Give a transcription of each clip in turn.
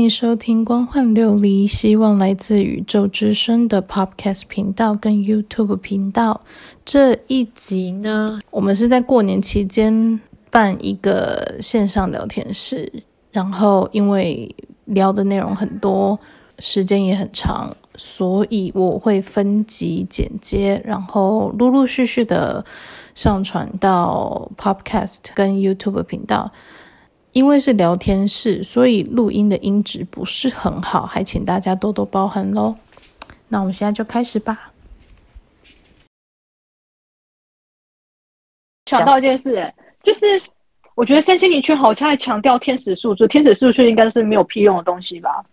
迎收听《光幻琉璃》，希望来自宇宙之声的 Podcast 频道跟 YouTube 频道。这一集呢，我们是在过年期间办一个线上聊天室，然后因为聊的内容很多，时间也很长，所以我会分集剪接，然后陆陆续续的上传到 Podcast 跟 YouTube 频道。因为是聊天室，所以录音的音质不是很好，还请大家多多包涵喽。那我们现在就开始吧。想到一件事，就是我觉得身心灵圈好像在强调天使数字，天使数字应该是没有屁用的东西吧？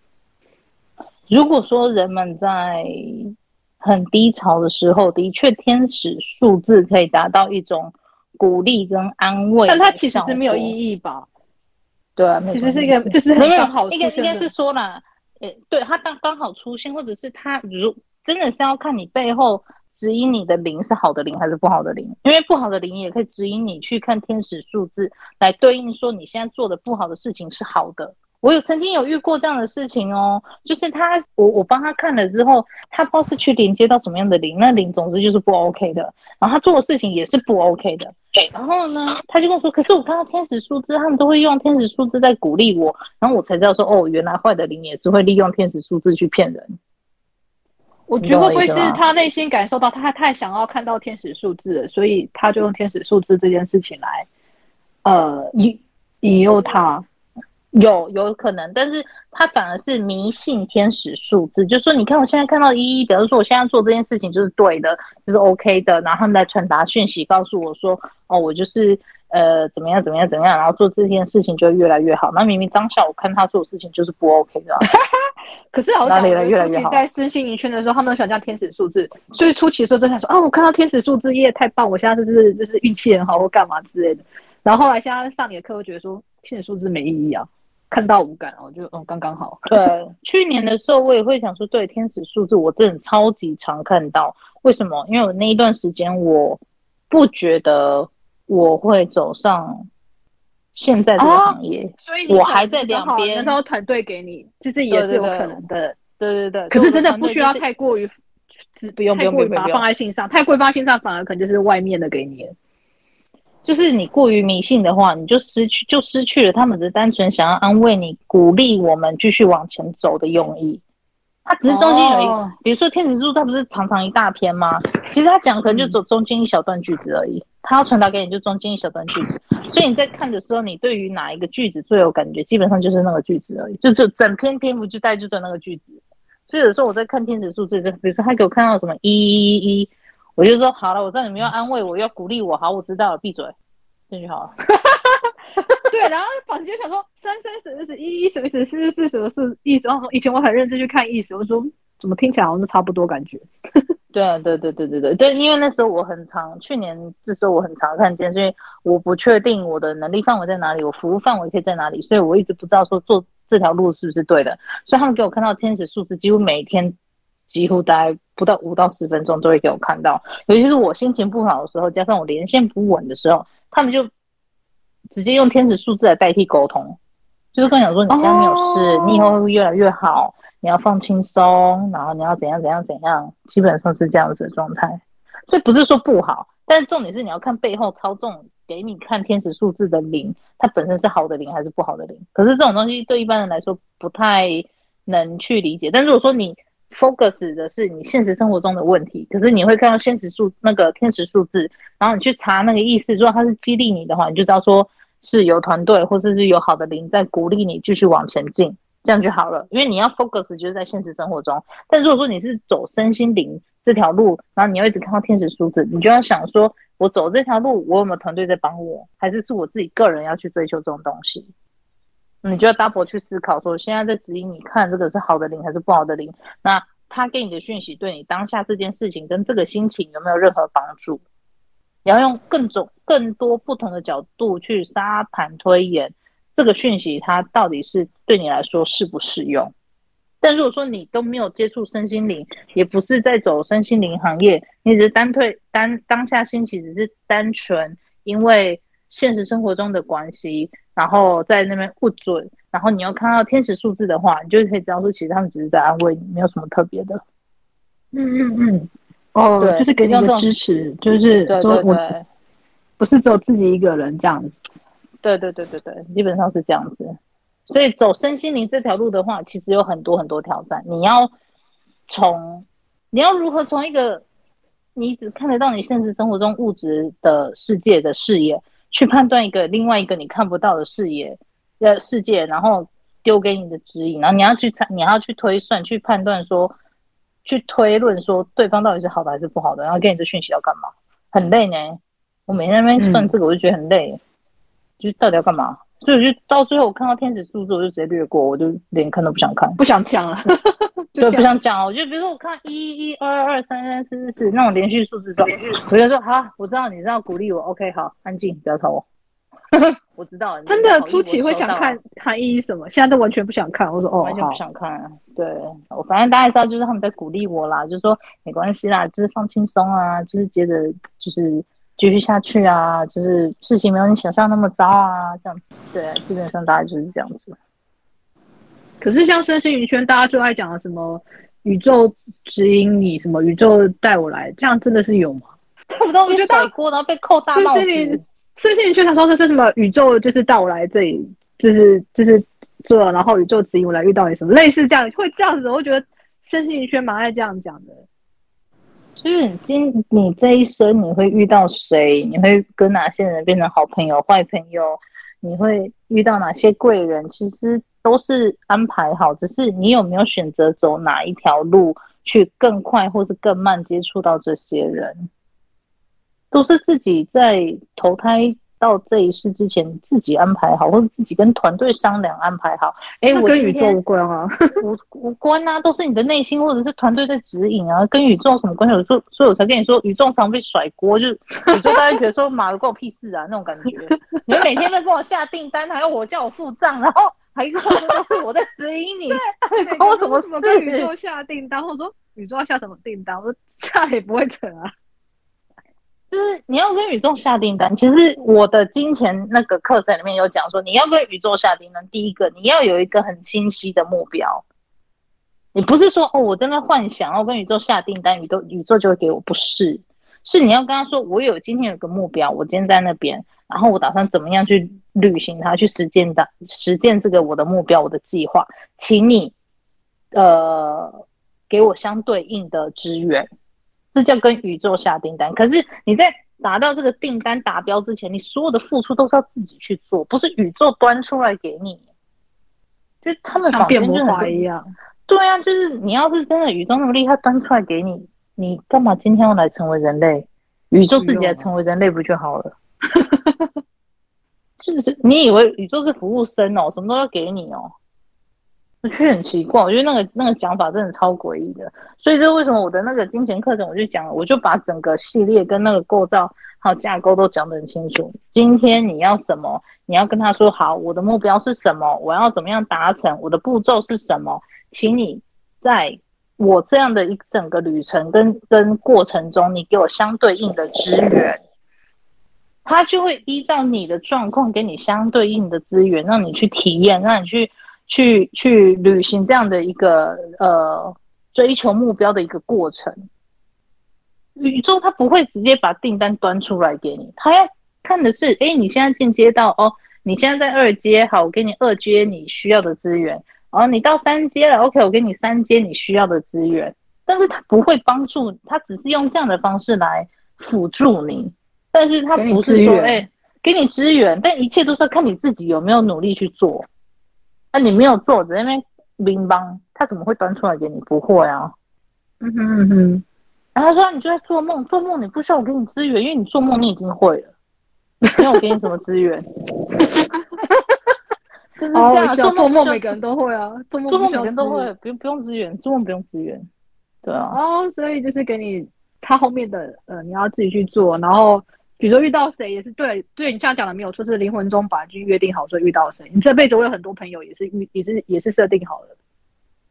如果说人们在很低潮的时候，的确天使数字可以达到一种鼓励跟安慰，但它其实是没有意义吧？对啊，其实是一个，就是很刚好应该应该是说啦，诶，对，他刚刚好出现，或者是他如真的是要看你背后指引你的灵是好的灵还是不好的灵，因为不好的灵也可以指引你去看天使数字来对应说你现在做的不好的事情是好的。我有曾经有遇过这样的事情哦，就是他，我我帮他看了之后，他不知道是去连接到什么样的灵，那灵总之就是不 OK 的，然后他做的事情也是不 OK 的。对，然后呢，他就跟我说，可是我看到天使数字，他们都会用天使数字在鼓励我，然后我才知道说，哦，原来坏的灵也是会利用天使数字去骗人。我觉得会不会是他内心感受到他太想要看到天使数字了，所以他就用天使数字这件事情来，呃，引引诱他。有有可能，但是他反而是迷信天使数字，就是说，你看我现在看到一一，比如说我现在做这件事情就是对的，就是 OK 的，然后他们来传达讯息，告诉我说，哦，我就是呃怎么样怎么样怎么样，然后做这件事情就越来越好。那明明当下我看他做的事情就是不 OK 的，可是好像越来越好。在身心灵圈的时候，他们都喜欢讲天使数字，所以初期的时候就想说，啊，我看到天使数字耶，太棒，我现在就是就是运气很好或干嘛之类的。然后后来现在上你的课，会觉得说天使数字没意义啊。看到无感哦，就嗯刚刚好。对，去年的时候我也会想说，对天使数字，我真的超级常看到。为什么？因为我那一段时间我不觉得我会走上现在这个行业，哦、所以我还在两边。那时候团队给你，其实也是有可能的。对对对。可是真的不需要太过于，不用不用不用，把它放在心上，太过于放在心上，反而可能就是外面的给你。就是你过于迷信的话，你就失去就失去了他们只是单纯想要安慰你、鼓励我们继续往前走的用意。他只是中间有一个，哦、比如说天使书，它不是长长一大篇吗？其实他讲可能就走中间一小段句子而已。他要传达给你就中间一小段句子，所以你在看的时候，你对于哪一个句子最有感觉，基本上就是那个句子而已。就就整篇篇幅就带就在那个句子。所以有时候我在看天使书，这就比如说他给我看到什么一一一一。我就说好了，我知道你们要安慰我，要鼓励我，好，我知道了，闭嘴，这就好了。对，然后坊间想说三三十十一一什么什么四四什么是意思？然后以前我很认真去看意思，我说怎么听起来好像都差不多感觉。对啊，对对对对对对，因为那时候我很常，去年这时候我很常看见，所以我不确定我的能力范围在哪里，我服务范围可以在哪里，所以我一直不知道说做这条路是不是对的。所以他们给我看到天使数字，几乎每一天。几乎大概不到五到十分钟都会给我看到，尤其是我心情不好的时候，加上我连线不稳的时候，他们就直接用天使数字来代替沟通，就是跟我讲说，你现在没有事，哦、你以后会越来越好，你要放轻松，然后你要怎样怎样怎样，基本上是这样子的状态。所以不是说不好，但是重点是你要看背后操纵给你看天使数字的零，它本身是好的零还是不好的零。可是这种东西对一般人来说不太能去理解，但如果说你。Focus 的是你现实生活中的问题，可是你会看到现实数那个天使数字，然后你去查那个意思，如果它是激励你的话，你就知道说是有团队或者是有好的灵在鼓励你继续往前进，这样就好了。因为你要 focus 就是在现实生活中，但如果说你是走身心灵这条路，然后你要一直看到天使数字，你就要想说，我走这条路，我有没有团队在帮我，还是是我自己个人要去追求这种东西？你就要 double 去思考，说现在在指引你看这个是好的灵还是不好的灵？那他给你的讯息对你当下这件事情跟这个心情有没有任何帮助？你要用更种更多不同的角度去沙盘推演这个讯息，它到底是对你来说适不适用？但如果说你都没有接触身心灵，也不是在走身心灵行业，你只是单推单当下心情只是单纯因为。现实生活中的关系，然后在那边不准，然后你又看到天使数字的话，你就可以知道说，其实他们只是在安慰你，没有什么特别的。嗯嗯嗯，哦，对就是给你一个支持，就是说我不是只有自己一个人这样子。对对对对对，基本上是这样子。所以走身心灵这条路的话，其实有很多很多挑战。你要从，你要如何从一个你只看得到你现实生活中物质的世界的视野，去判断一个另外一个你看不到的视野的世界，然后丢给你的指引，然后你要去猜，你要去推算，去判断说，去推论说对方到底是好的还是不好的，然后给你的讯息要干嘛？很累呢。我每天在那边算这个，我就觉得很累。嗯、就到底要干嘛？所以我就到最后，我看到天使数字，我就直接略过，我就连看都不想看，不想讲了，对，不想讲。我就比如说，我看一、一、二、二、三、三、四、四、四那种连续数字之后，我就说好，我知道你知道鼓励我，OK，好，安静，不要吵我。我知道，真的初期会想看含义什么，现在都完全不想看。我说哦，完全不想看。对，我反正大家知道，就是他们在鼓励我啦，就是说没关系啦，就是放轻松啊，就是接着就是。继续下去啊，就是事情没有你想象那么糟啊，这样子。对，基本上大概就是这样子。可是像身心灵圈，大家最爱讲的什么宇宙指引你，什么宇宙带我来，这样真的是有吗？差不多，我觉得甩锅，然后被扣大帽子。身心灵，身心灵圈他说的是什么？宇宙就是带我来这里，就是就是做，然后宇宙指引我来遇到你什么，类似这样，会这样子。我觉得身心灵圈蛮爱这样讲的。就是今你这一生你会遇到谁？你会跟哪些人变成好朋友、坏朋友？你会遇到哪些贵人？其实都是安排好，只是你有没有选择走哪一条路，去更快或是更慢接触到这些人，都是自己在投胎。到这一世之前，自己安排好，或者自己跟团队商量安排好。哎，我跟宇宙无关啊，无无关啊，都是你的内心或者是团队在指引啊，跟宇宙有什么关系？我说，所以我才跟你说，宇宙常被甩锅，就是 宇宙大家觉得说，妈的，关我屁事啊，那种感觉。你每天在跟我下订单，还要我叫我付账，然后还跟我说都是我在指引你，对，关我什么事？跟宇宙下订单，或者说宇宙要下什么订单，我说下也不会成啊。就是你要跟宇宙下订单。其实我的金钱那个课程里面有讲说，你要跟宇宙下订单，第一个你要有一个很清晰的目标。你不是说哦，我在那幻想，然后跟宇宙下订单，宇宙宇宙就会给我，不是，是你要跟他说，我有今天有个目标，我今天在那边，然后我打算怎么样去履行它，去实践的，实践这个我的目标，我的计划，请你呃给我相对应的资源。这叫跟宇宙下订单，可是你在达到这个订单达标之前，你所有的付出都是要自己去做，不是宇宙端出来给你。就他们坊间就很一样，对啊，就是你要是真的宇宙那么厉害，端出来给你，你干嘛今天要来成为人类？宇宙自己来成为人类不就好了？就是你以为宇宙是服务生哦，什么都要给你哦？我觉得很奇怪，我觉得那个那个讲法真的超诡异的，所以这为什么我的那个金钱课程，我就讲，我就把整个系列跟那个构造还有架构都讲得很清楚。今天你要什么，你要跟他说好，我的目标是什么，我要怎么样达成，我的步骤是什么，请你在我这样的一整个旅程跟跟过程中，你给我相对应的资源，他就会依照你的状况给你相对应的资源，让你去体验，让你去。去去履行这样的一个呃追求目标的一个过程，宇宙它不会直接把订单端出来给你，它要看的是，哎，你现在进阶到哦，你现在在二阶，好，我给你二阶你需要的资源，然后你到三阶了，OK，我给你三阶你需要的资源，但是它不会帮助，它只是用这样的方式来辅助你，但是它不是说，哎，给你资源，但一切都是要看你自己有没有努力去做。那、啊、你没有做，在那边乒乓，他怎么会端出来给你？不会啊。嗯哼嗯哼。然后他说：“你就在做梦，做梦你不需要我给你资源，因为你做梦你已经会了，没有我给你什么资源。”就是这样，做做梦每个人都会啊，做梦做梦每个人都会，不用不用资源，做梦不用资源。对啊。哦，所以就是给你他后面的呃，你要自己去做，然后。比如说遇到谁也是对，对你这样讲的没有错，是灵魂中把就约定好说遇到谁，你这辈子我有很多朋友也是遇也是也是设定好了，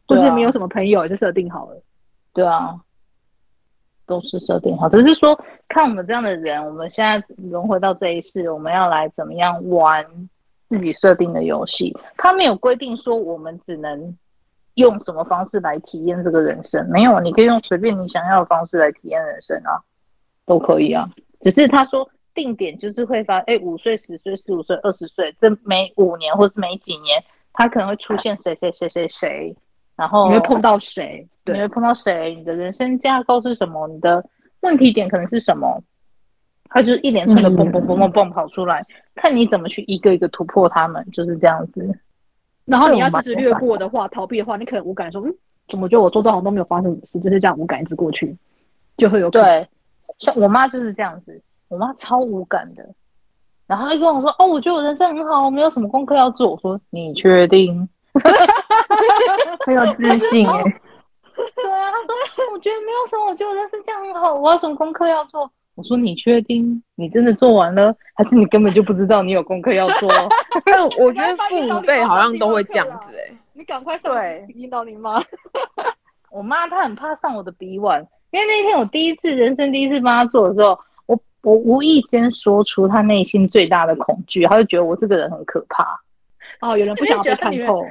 不、啊、是没有什么朋友也是设定好了，对啊，都是设定好，只是说看我们这样的人，我们现在轮回到这一世，我们要来怎么样玩自己设定的游戏？他没有规定说我们只能用什么方式来体验这个人生，没有，你可以用随便你想要的方式来体验人生啊，都可以啊。只是他说定点就是会发，哎，五岁、十岁、十五岁、二十岁，这每五年或是每几年，他可能会出现谁谁谁谁谁，然后你会碰到谁？对，你会碰到谁？你的人生架构是什么？你的问题点可能是什么？他就是一连串的蹦蹦蹦蹦蹦跑出来，嗯、看你怎么去一个一个突破他们，就是这样子。然后你要是略过的话，逃避的话，你可能无感说，嗯，怎么觉得我周遭好像都没有发生什么事，就是这样无感一直过去，就会有对。像我妈就是这样子，我妈超无感的，然后她就跟我说，哦，我觉得我人生很好，我没有什么功课要做。我说你确定？很有自信耶。对啊，她说我觉得没有什么，我觉得我人生这样很好，我有什么功课要做？我说你确定？你真的做完了，还是你根本就不知道你有功课要做？但我觉得父母辈好像都会这样子哎。你赶快上对引导你妈。我妈她很怕上我的笔腕，因为那天我第一次人生第一次帮他做的时候，我我无意间说出他内心最大的恐惧，他就觉得我这个人很可怕。哦，有人不想被看透。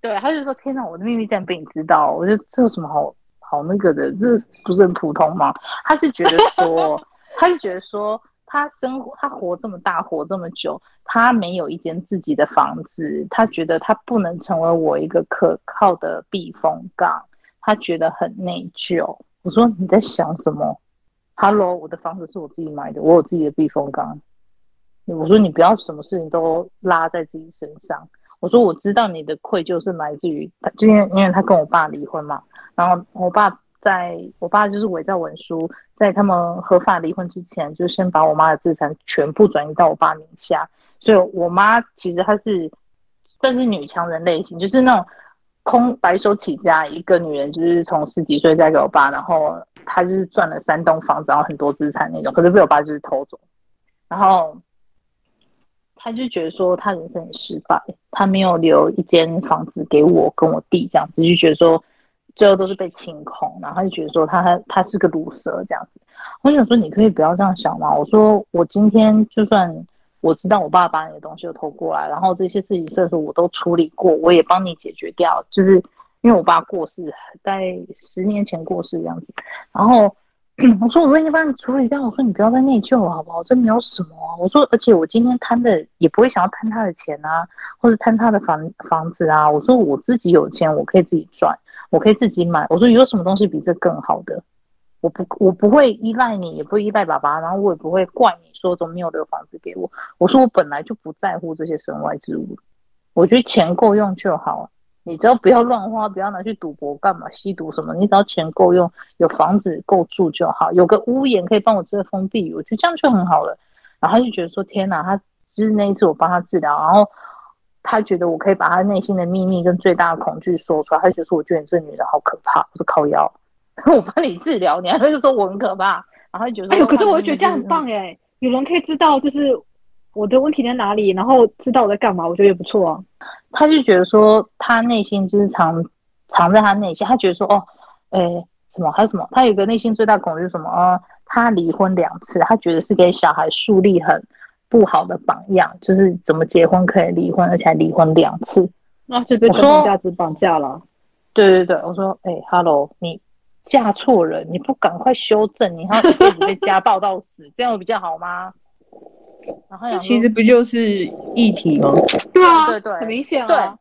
对，他就说：“天哪，我的秘密竟然被你知道！”我觉得这有什么好好那个的？这不是很普通吗？他是觉得说，他是觉得说，他生活，他活这么大，活这么久，他没有一间自己的房子，他觉得他不能成为我一个可靠的避风港，他觉得很内疚。我说：“你在想什么？”“Hello，我的房子是我自己买的，我有自己的避风港。”我说：“你不要什么事情都拉在自己身上。”我说我知道你的愧疚是来自于他，就因为因为他跟我爸离婚嘛，然后我爸在我爸就是伪造文书，在他们合法离婚之前，就先把我妈的资产全部转移到我爸名下，所以我妈其实她是算是女强人类型，就是那种空白手起家一个女人，就是从十几岁嫁给我爸，然后她就是赚了三栋房子，然后很多资产那种，可是被我爸就是偷走，然后。他就觉得说他人生很失败，他没有留一间房子给我跟我弟这样子，就觉得说最后都是被清空，然后他就觉得说他他是个毒蛇这样子。我想说你可以不要这样想嘛。我说我今天就算我知道我爸把你的东西都偷过来，然后这些事情虽然说我都处理过，我也帮你解决掉，就是因为我爸过世在十年前过世这样子，然后。我说我已经帮你处理掉，我说你不要再内疚了，好不好？这没有什么。我说，而且我今天贪的也不会想要贪他的钱啊，或者贪他的房房子啊。我说我自己有钱，我可以自己赚，我可以自己买。我说有什么东西比这更好的？我不，我不会依赖你，也不会依赖爸爸，然后我也不会怪你说怎么没有留房子给我。我说我本来就不在乎这些身外之物，我觉得钱够用就好。你只要不要乱花，不要拿去赌博干嘛，吸毒什么，你只要钱够用，有房子够住就好，有个屋檐可以帮我遮风避雨，我觉得这样就很好了。然后他就觉得说，天哪，他就是那一次我帮他治疗，然后他觉得我可以把他内心的秘密跟最大的恐惧说出来，他就觉得说，我觉得你这女人好可怕，我说靠腰，我帮你治疗，你还会说我很可怕，然后就觉得说，哎呦，可是我会觉得这样很棒哎，有人可以知道就是。我的问题在哪里？然后知道我在干嘛，我觉得也不错啊。他就觉得说，他内心就是藏藏在他内心。他觉得说，哦，哎，什么还有什么？他有个内心最大恐惧是什么啊、哦？他离婚两次，他觉得是给小孩树立很不好的榜样，就是怎么结婚可以离婚，而且还离婚两次。那这被传统价值绑架了。对对对，我说，哎，Hello，你嫁错人，你不赶快修正，你还要一辈子被家暴到死，这样会比较好吗？然后这其实不就是议题吗？对啊，对对，很明显啊。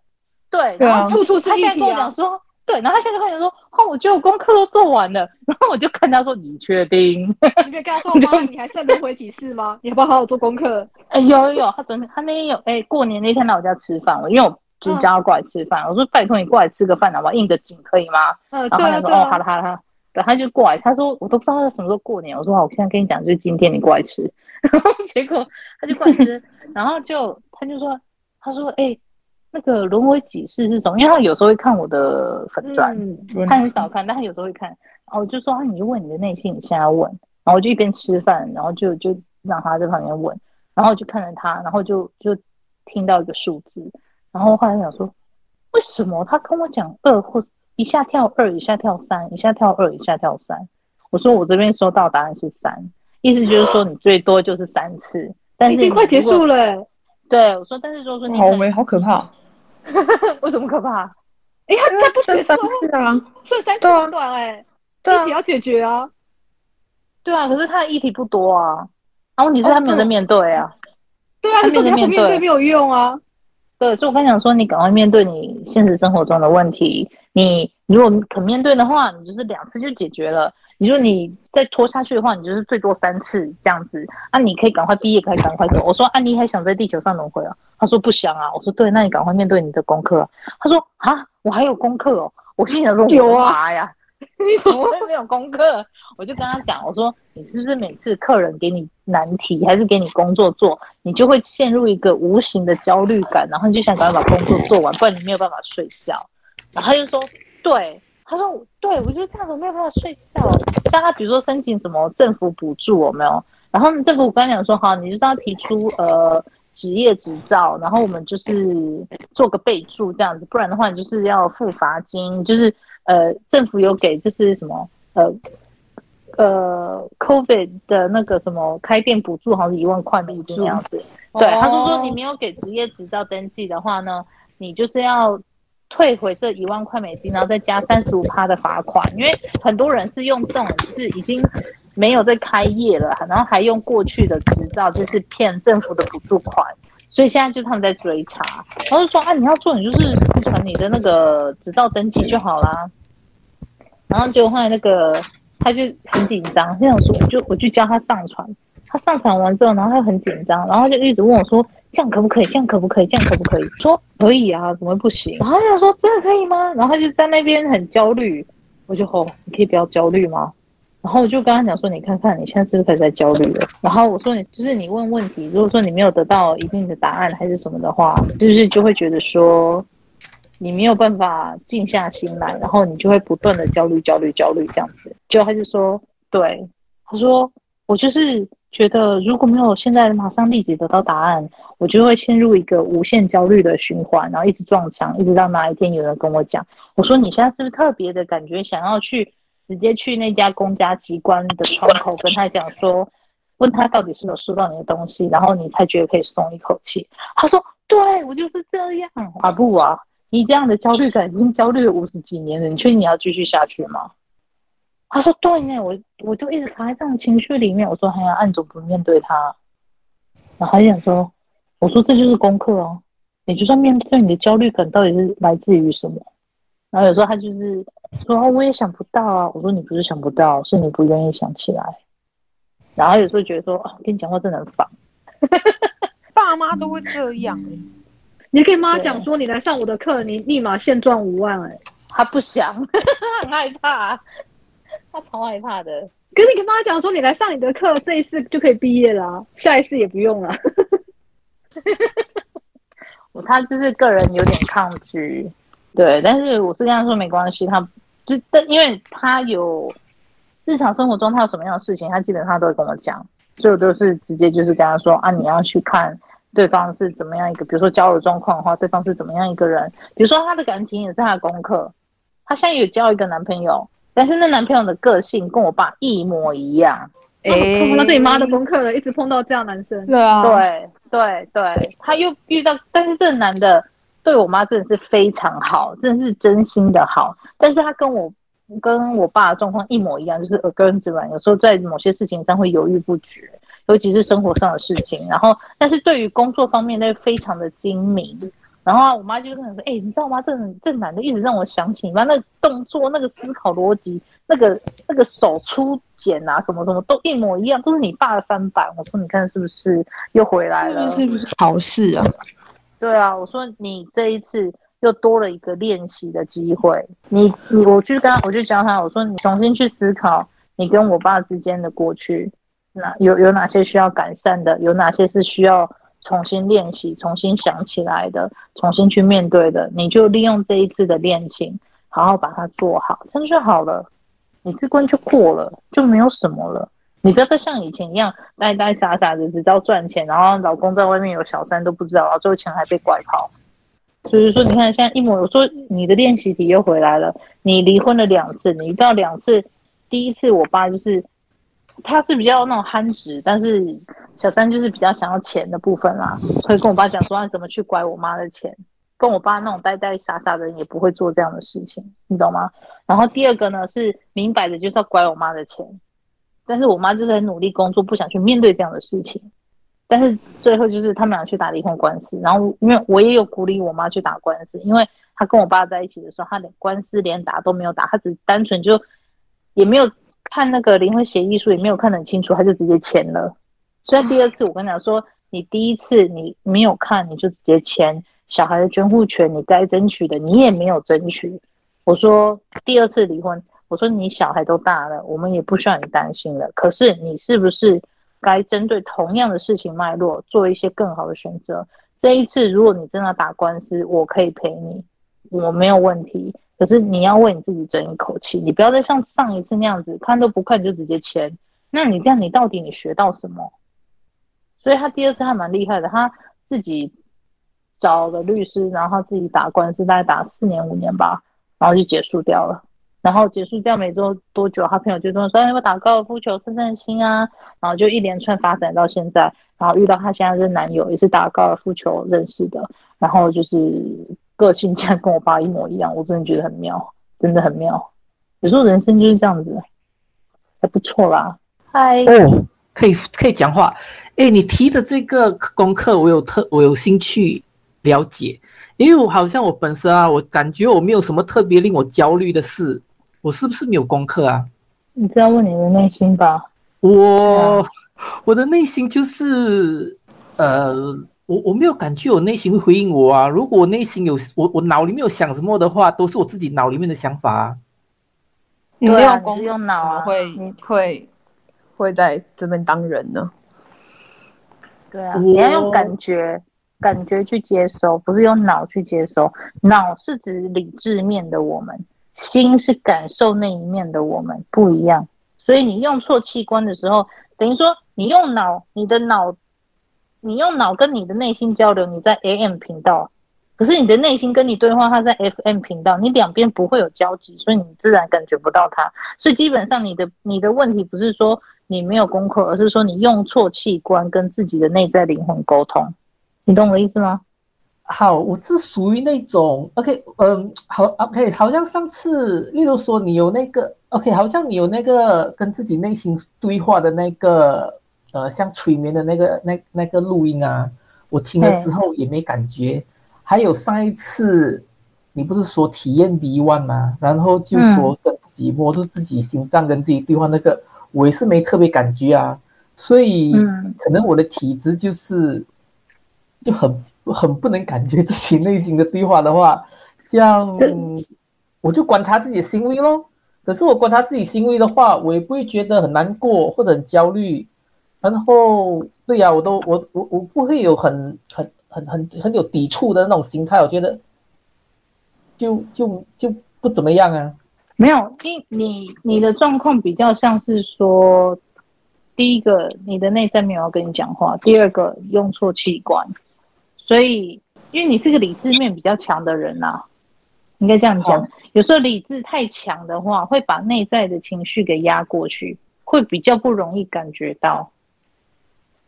对对，然后处处是啊。他现在跟我讲说，对，然后他现在跟我讲说，哦，我觉得我功课都做完了。然后我就看他说，你确定？你别跟他说妈？你还剩轮回几世吗？你要不要好好做功课？哎，有有有，他昨天他那天有哎，过年那天来我家吃饭，因为我就叫他过来吃饭。我说拜托你过来吃个饭好不好？应个景可以吗？嗯，然后他说哦，好了好的。对，他就过来，他说我都不知道他什么时候过年。我说好，我现在跟你讲，就是今天你过来吃。然后结果他就过来吃，然后就他就说，他说哎、欸，那个轮回几世是什么？因为他有时候会看我的粉钻，嗯、他很少看，但他有时候会看。然后我就说啊，你就问你的内心，你现在问。然后我就一边吃饭，然后就就让他在旁边问，然后就看着他，然后就就听到一个数字，然后后来想说，为什么他跟我讲二或一下跳二，一下跳三，一下跳二，一下跳三？我说我这边收到答案是三，意思就是说你最多就是三次，但是已经快结束了、欸。对，我说，但是如果说你好没好可怕，为什么可怕？哎呀，他不剩三次啊，剩三次很短哎、欸，对啊，议题要解决啊，对啊，可是他的议题不多啊，然后问题是他没有在面对啊，对啊，他没有在面对没有用啊，对，所以我刚想说，你赶快面对你现实生活中的问题，你如果肯面对的话，你就是两次就解决了。你说你再拖下去的话，你就是最多三次这样子。啊，你可以赶快毕业，可以赶快走。我说，啊，你还想在地球上轮回啊？他说不想啊。我说对，那你赶快面对你的功课。他说啊，我还有功课哦。我心想说有啊呀，你怎么会没有功课？我就跟他讲，我说你是不是每次客人给你难题，还是给你工作做，你就会陷入一个无形的焦虑感，然后你就想赶快把工作做完，不然你没有办法睡觉。然后他就说对。他说：“对，我就这样子没有办法睡觉。像他比如说申请什么政府补助，有没有？然后政府我跟他讲说，好，你就是要提出呃职业执照，然后我们就是做个备注这样子，不然的话你就是要付罚金。就是呃政府有给就是什么呃呃 COVID 的那个什么开店补助，好像是一万块美金这样子。对，他就说你没有给职业执照登记的话呢，你就是要。”退回这一万块美金，然后再加三十五趴的罚款，因为很多人是用这种是已经没有在开业了，然后还用过去的执照，就是骗政府的补助款，所以现在就他们在追查，然后就说啊，你要做，你就是传你的那个执照登记就好啦。然后就后来那个他就很紧张，这样说，我就我就教他上传，他上传完之后，然后他很紧张，然后他就一直问我说。这样可不可以？这样可不可以？这样可不可以？说可以啊，怎么不行？然后他就说真的可以吗？然后他就在那边很焦虑，我就吼，你可以不要焦虑吗？然后我就跟他讲说，你看看你现在是不是开始在焦虑了？然后我说你就是你问问题，如果说你没有得到一定的答案还是什么的话，是不是就会觉得说你没有办法静下心来，然后你就会不断的焦虑、焦虑、焦虑这样子？就他就说，对，他说我就是。觉得如果没有现在马上立即得到答案，我就会陷入一个无限焦虑的循环，然后一直撞墙，一直到哪一天有人跟我讲，我说你现在是不是特别的感觉想要去直接去那家公家机关的窗口跟他讲说，问他到底是有收到你的东西，然后你才觉得可以松一口气。他说，对，我就是这样。啊不啊，你这样的焦虑感已经焦虑了五十几年了，你确定你要继续下去吗？他说：“对呢，我我就一直卡在这种情绪里面。我说还要按怎么面对他，然后他想说，我说这就是功课哦。你就算面对你的焦虑感到底是来自于什么？然后有时候他就是说，我也想不到啊。我说你不是想不到，是你不愿意想起来。然后有时候觉得说，啊，跟你讲话真的很烦。爸妈都会这样，你可以跟妈讲说，你来上我的课，你立马现赚五万。哎，他不想，很害怕。”他超害怕的，可是你跟妈妈讲说，你来上你的课，这一次就可以毕业了啊，下一次也不用了。他就是个人有点抗拒，对，但是我是跟他说没关系，他就但因为他有日常生活中他有什么样的事情，他基本上都会跟我讲，所以我都是直接就是跟他说啊，你要去看对方是怎么样一个，比如说交友状况的话，对方是怎么样一个人，比如说他的感情也是他的功课，他现在有交一个男朋友。但是那男朋友的个性跟我爸一模一样，哎、欸，那自己妈的功课了，一直碰到这样男生，对啊，对对对，他又遇到，但是这个男的对我妈真的是非常好，真的是真心的好，但是他跟我跟我爸的状况一模一样，就是耳根子软，有时候在某些事情上会犹豫不决，尤其是生活上的事情，然后但是对于工作方面，那非常的精明。然后啊我妈就跟我说：“哎、欸，你知道吗？这这男的一直让我想起你妈那个动作、那个思考逻辑、那个那个手出茧啊，什么什么都一模一样，都是你爸的翻版。”我说：“你看是不是又回来了？是不是考试啊？”对啊，我说你这一次又多了一个练习的机会。你你，我去跟他，我就教他，我说你重新去思考你跟我爸之间的过去，那有有哪些需要改善的，有哪些是需要。重新练习，重新想起来的，重新去面对的，你就利用这一次的恋情，好好把它做好，这样就好了。你这关就过了，就没有什么了。你不要再像以前一样呆呆傻傻的，只知道赚钱，然后老公在外面有小三都不知道，然后最后钱还被拐跑。所以说，你看现在一模，我说你的练习题又回来了。你离婚了两次，你遇到两次第一次我爸就是他是比较那种憨直，但是小三就是比较想要钱的部分啦，所以跟我爸讲说他怎么去拐我妈的钱。跟我爸那种呆呆傻傻的人也不会做这样的事情，你懂吗？然后第二个呢是明摆着就是要拐我妈的钱，但是我妈就是很努力工作，不想去面对这样的事情。但是最后就是他们俩去打离婚官司，然后因为我也有鼓励我妈去打官司，因为她跟我爸在一起的时候，她连官司连打都没有打，她只单纯就也没有看那个离婚协议书，也没有看得很清楚，他就直接签了。所以第二次我跟你讲说，你第一次你没有看，你就直接签。小孩的监护权，你该争取的，你也没有争取。我说第二次离婚，我说你小孩都大了，我们也不需要你担心了。可是你是不是该针对同样的事情脉络做一些更好的选择？这一次如果你真的打官司，我可以陪你，我没有问题。可是你要为你自己争一口气，你不要再像上一次那样子看都不看就直接签。那你这样，你到底你学到什么？所以他第二次还蛮厉害的，他自己。找了律师，然后他自己打官司，大概打四年五年吧，然后就结束掉了。然后结束掉没多多久，他朋友就跟我说：“要不打高尔夫球散散心啊？”然后就一连串发展到现在，然后遇到他现在的男友，也是打高尔夫球认识的。然后就是个性竟然跟我爸一模一样，我真的觉得很妙，真的很妙。有时候人生就是这样子，还不错啦。嗨，哦，可以可以讲话。哎，你提的这个功课，我有特我有兴趣。了解，因为我好像我本身啊，我感觉我没有什么特别令我焦虑的事，我是不是没有功课啊？你这要问你的内心吧。我我的内心就是，呃，我我没有感觉我内心会回应我啊。如果我内心有我我脑里面有想什么的话，都是我自己脑里面的想法啊。你没有功用脑啊，会会会在这边当人呢？对啊，你要用感觉。感觉去接收，不是用脑去接收。脑是指理智面的我们，心是感受那一面的我们，不一样。所以你用错器官的时候，等于说你用脑，你的脑，你用脑跟你的内心交流，你在 AM 频道，可是你的内心跟你对话，它在 FM 频道，你两边不会有交集，所以你自然感觉不到它。所以基本上你的你的问题不是说你没有功课，而是说你用错器官跟自己的内在灵魂沟通。你懂我的意思吗？好，我是属于那种 OK，嗯，好 OK，好像上次，例如说你有那个 OK，好像你有那个跟自己内心对话的那个呃，像催眠的那个那那个录音啊，我听了之后也没感觉。还有上一次你不是说体验 B1 吗？然后就说跟自己摸着自己心脏跟自己对话那个，我也是没特别感觉啊。所以可能我的体质就是。就很很不能感觉自己内心的对话的话，这样我就观察自己的行为咯。可是我观察自己行为的话，我也不会觉得很难过或者很焦虑。然后，对呀、啊，我都我我我不会有很很很很很有抵触的那种心态。我觉得就就就不怎么样啊。没有，你你你的状况比较像是说，第一个你的内在没有要跟你讲话，第二个用错器官。所以，因为你是个理智面比较强的人呐、啊，应该这样讲。有时候理智太强的话，会把内在的情绪给压过去，会比较不容易感觉到。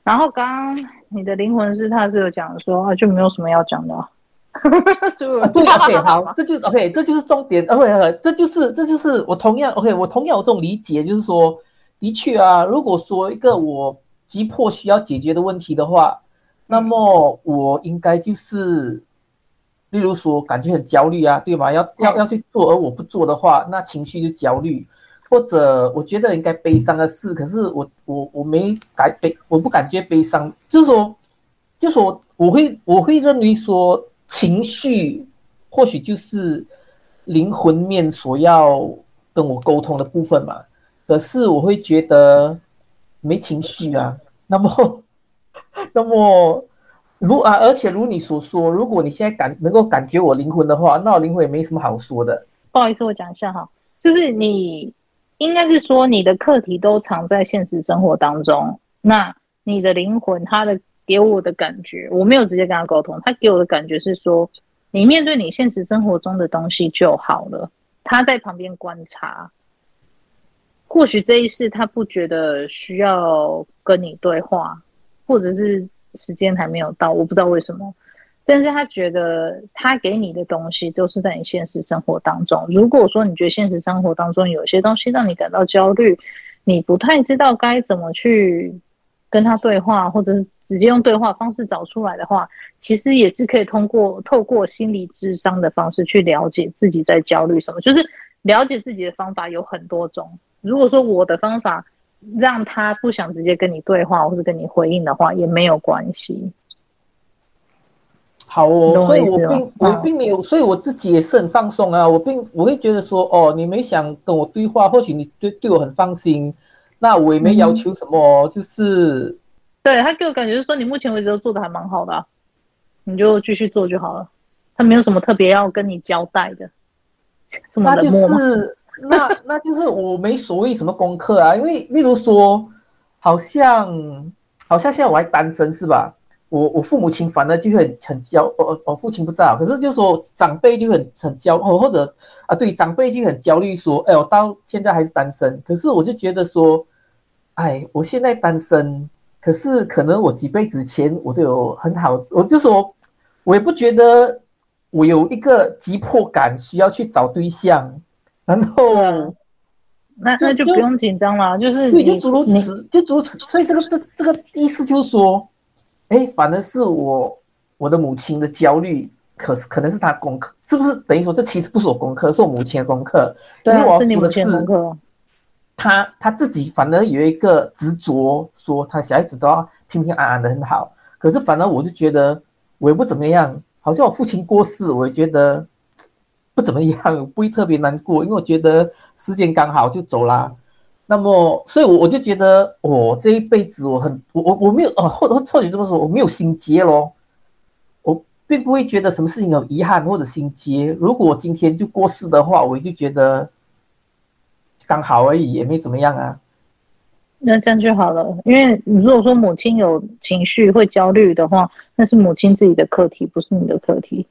然后刚刚你的灵魂是他是有讲说啊，就没有什么要讲的、啊。啊对，OK，好，这就是 OK，这就是重点。OK，这就是这就是我同样 OK，我同样有这种理解，就是说，的确啊，如果说一个我急迫需要解决的问题的话。那么我应该就是，例如说感觉很焦虑啊，对吗？要要要去做，而我不做的话，那情绪就焦虑，或者我觉得应该悲伤的事，可是我我我没感悲，我不感觉悲伤，就是说，就说我会我会认为说情绪或许就是灵魂面所要跟我沟通的部分嘛，可是我会觉得没情绪啊，那么。那么，如啊，而且如你所说，如果你现在感能够感觉我灵魂的话，那我灵魂也没什么好说的。不好意思，我讲一下哈，就是你应该是说你的课题都藏在现实生活当中。那你的灵魂，他的给我的感觉，我没有直接跟他沟通，他给我的感觉是说，你面对你现实生活中的东西就好了，他在旁边观察。或许这一世他不觉得需要跟你对话，或者是时间还没有到，我不知道为什么。但是他觉得他给你的东西都是在你现实生活当中。如果说你觉得现实生活当中有些东西让你感到焦虑，你不太知道该怎么去跟他对话，或者是直接用对话方式找出来的话，其实也是可以通过透过心理智商的方式去了解自己在焦虑什么。就是了解自己的方法有很多种。如果说我的方法让他不想直接跟你对话，或是跟你回应的话，也没有关系。好哦，所以我并我并没有，所以我自己也是很放松啊。我并我会觉得说，哦，你没想跟我对话，或许你对对我很放心，那我也没要求什么，嗯、就是对他给我感觉就是说，你目前为止都做的还蛮好的、啊，你就继续做就好了。他没有什么特别要跟你交代的，这么冷漠吗？那那就是我没所谓什么功课啊，因为例如说，好像好像现在我还单身是吧？我我父母亲反而就会很很焦，我我父亲不知道，可是就说长辈就很很焦，或或者啊对长辈就很焦虑说，哎我到现在还是单身，可是我就觉得说，哎我现在单身，可是可能我几辈子前我都有很好，我就说我也不觉得我有一个急迫感需要去找对象。然后，那那就不用紧张了，就是对，就诸如此，就诸如此。所以这个这这个意思就是说，哎，反而是我我的母亲的焦虑，可是可能是她功课，是不是等于说这其实不是我功课，是我母亲的功课？对，是你母亲的功课。他他自己反而有一个执着，说他小孩子都要平平安安的很好，可是反而我就觉得我也不怎么样，好像我父亲过世，我也觉得。不怎么样，不会特别难过，因为我觉得时间刚好就走啦。那么，所以我我就觉得，我、哦、这一辈子我很我我我没有哦，或者或许这么说，我没有心结咯。我并不会觉得什么事情有遗憾或者心结。如果我今天就过世的话，我就觉得刚好而已，也没怎么样啊。那这样就好了，因为如果说母亲有情绪会焦虑的话，那是母亲自己的课题，不是你的课题。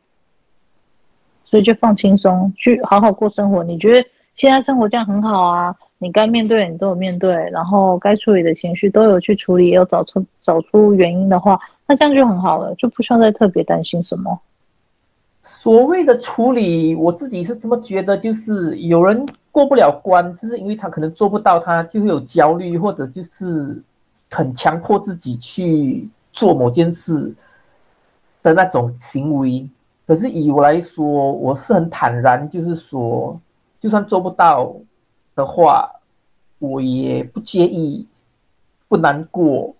所以就放轻松，去好好过生活。你觉得现在生活这样很好啊？你该面对你都有面对，然后该处理的情绪都有去处理，有找出找出原因的话，那这样就很好了，就不需要再特别担心什么。所谓的处理，我自己是这么觉得，就是有人过不了关，就是因为他可能做不到，他就会有焦虑，或者就是很强迫自己去做某件事的那种行为。可是以我来说，我是很坦然，就是说，就算做不到的话，我也不介意，不难过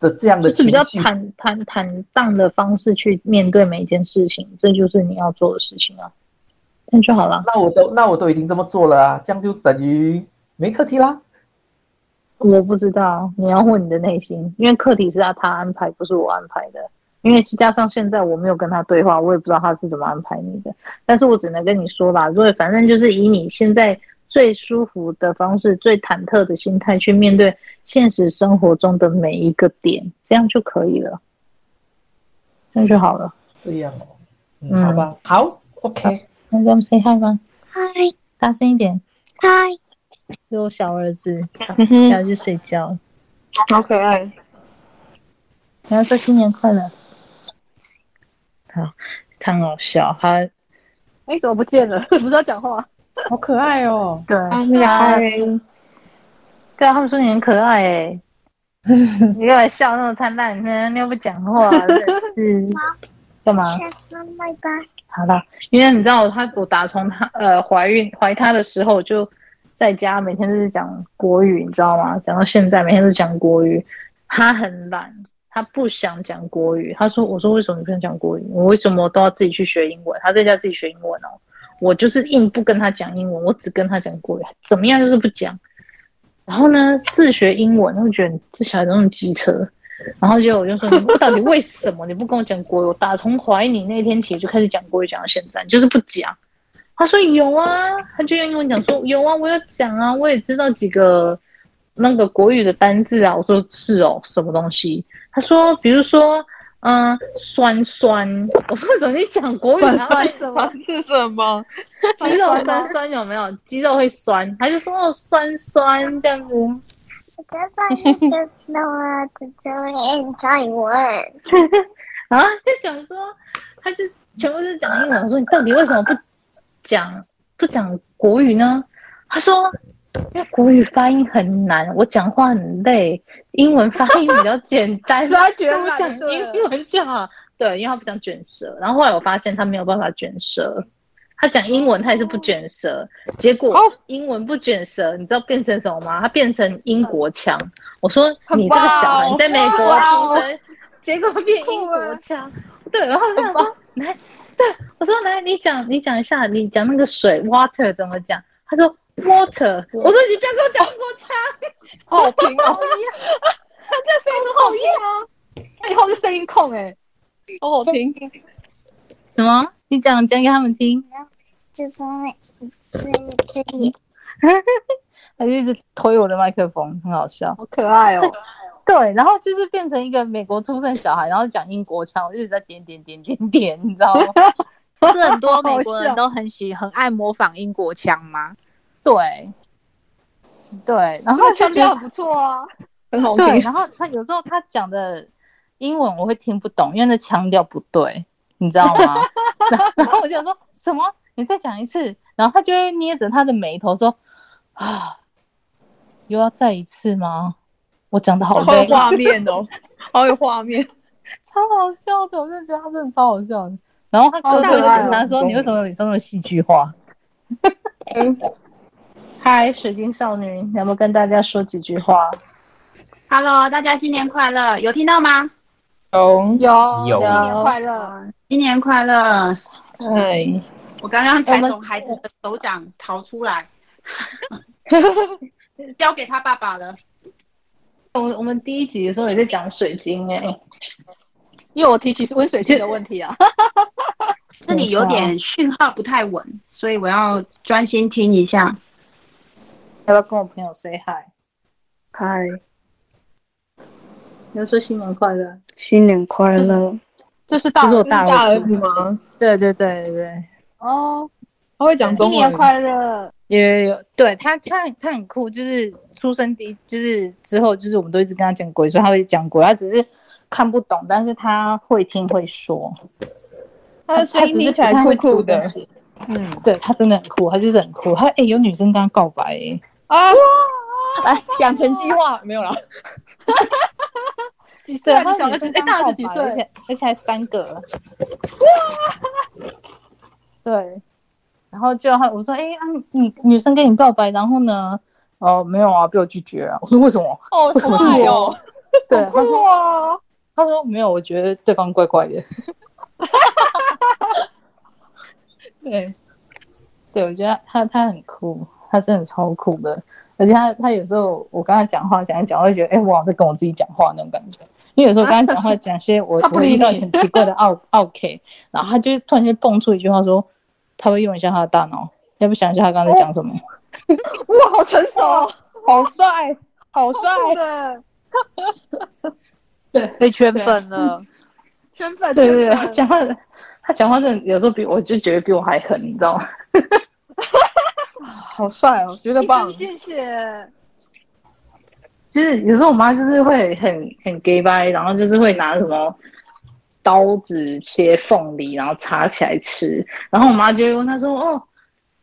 的这样的，就是比较坦坦坦荡的方式去面对每一件事情，这就是你要做的事情啊，那就好了。那我都那我都已经这么做了啊，这样就等于没课题啦。我不知道，你要问你的内心，因为课题是要他安排，不是我安排的。因为加上现在我没有跟他对话，我也不知道他是怎么安排你的。但是我只能跟你说吧，所以反正就是以你现在最舒服的方式、最忐忑的心态去面对现实生活中的每一个点，这样就可以了，这样就好了。这样哦，嗯，好吧，好，OK，那咱们 say hi 吧，Hi，大声一点，Hi，是我小儿子要去睡觉，好可爱，你要说新年快乐。好，他很好笑，他哎、欸，怎么不见了？不知道讲话，好可爱哦。对，那个对啊，他们说你很可爱哎，你干嘛笑那么灿烂？你又不讲话，真是 干嘛？好了，因为你知道他，我打从他呃怀孕怀他的时候就在家，每天都是讲国语，你知道吗？讲到现在，每天都讲国语，他很懒。他不想讲国语，他说：“我说为什么你不想讲国语？我为什么都要自己去学英文？他在家自己学英文哦，我就是硬不跟他讲英文，我只跟他讲国语，怎么样就是不讲。然后呢，自学英文，他觉得这小孩那么机车。然后就我就说，你 到底为什么你不跟我讲国语？我打从怀你那天起就开始讲国语，讲到现在，就是不讲。他说有啊，他就用英文讲说有啊，我有讲啊，我也知道几个那个国语的单字啊。我说是哦，什么东西？”他说：“比如说，嗯，酸酸。我说为什么你讲国语？酸酸什么是什么？肌肉酸酸有没有？肌肉会酸，他就说哦酸酸这样子？就是那么就会讲英文。啊，就讲说，他就全部是讲英文。我说你到底为什么不讲不讲国语呢？他说。因为国语发音很难，我讲话很累。英文发音比较简单，所以他觉得我讲英文就好。对，因为他不想卷舌。然后后来我发现他没有办法卷舌，他讲英文他也是不卷舌。结果英文不卷舌，你知道变成什么吗？他变成英国腔。我说你这个小孩你在美国出生，结果变英国腔。对，然后他说来，对我说来，你讲你讲一下，你讲那个水 water 怎么讲？他说。Water，我说你不要跟我讲国腔，好好听哦，他这声音很好听啊，他以后是声音控哎，好好听。什么？你讲讲给他们听。就是声音可以，他就一直推我的麦克风，很好笑，好可爱哦。对，然后就是变成一个美国出生小孩，然后讲英国腔，我一直在点点点点点，你知道吗？不是很多美国人都很喜很爱模仿英国腔吗？对，对，然后他腔调不错啊，很好听。对，然后他有时候他讲的英文我会听不懂，因为那腔调不对，你知道吗？然后我就说什么？你再讲一次。然后他就会捏着他的眉头说：“啊，又要再一次吗？”我讲的好累，好有画面哦，好有画面，超好笑的，我真的觉得他真的超好笑的。然后他哥哥就跟他说：“你为什么有说那么戏剧化？” 嗨，水晶少女，你有没有跟大家说几句话？Hello，大家新年快乐，有听到吗？有有有，新年快乐，新年快乐。哎，我刚刚才从孩子的手掌逃出来，交给他爸爸了。我我们第一集的时候也在讲水晶哎、欸，因为我提起温水晶的问题啊，这里有点 讯号不太稳，所以我要专心听一下。要不要跟我朋友 say hi？嗨，你要说新年快乐，新年快乐。这是大，这是我大儿子吗？对对对对对。哦，他会讲中文。新年快乐。有有有，对他他他很酷，就是出生第就是之后就是我们都一直跟他讲国语，所以他会讲国语，他只是看不懂，但是他会听会说。他的声音听起来酷酷的。嗯，对他真的很酷，他就是很酷。他哎、欸，有女生跟他告白。啊！来养成计划 没有了。几岁？他小的是哎，大了几岁？而且而且还三个。哇！对，然后就他我说哎、欸，啊女女生跟你告白，然后呢？哦，没有啊，被我拒绝啊。我说为什么？哦，为什么拒绝？哦、对，他说哇，他说没有，我觉得对方怪怪的。对，对，我觉得他他很酷。他真的超酷的，而且他他有时候我跟他讲话讲一讲，我会觉得哎、欸，我好像在跟我自己讲话那种感觉。因为有时候我跟他讲话讲些我 我遇到很奇怪的奥 奥 K，然后他就突然间蹦出一句话说，他会用一下他的大脑，要不想一下他刚才讲什么？哇，好成熟，好帅，好帅的，对，被圈粉了，圈粉，对对对，他讲话他讲话真的有时候比我就觉得比我还狠，你知道吗？好帅哦，觉得棒！谢谢。就是有时候我妈就是会很很 gay 掰，然后就是会拿什么刀子切凤梨，然后插起来吃。然后我妈就会问她说：“哦，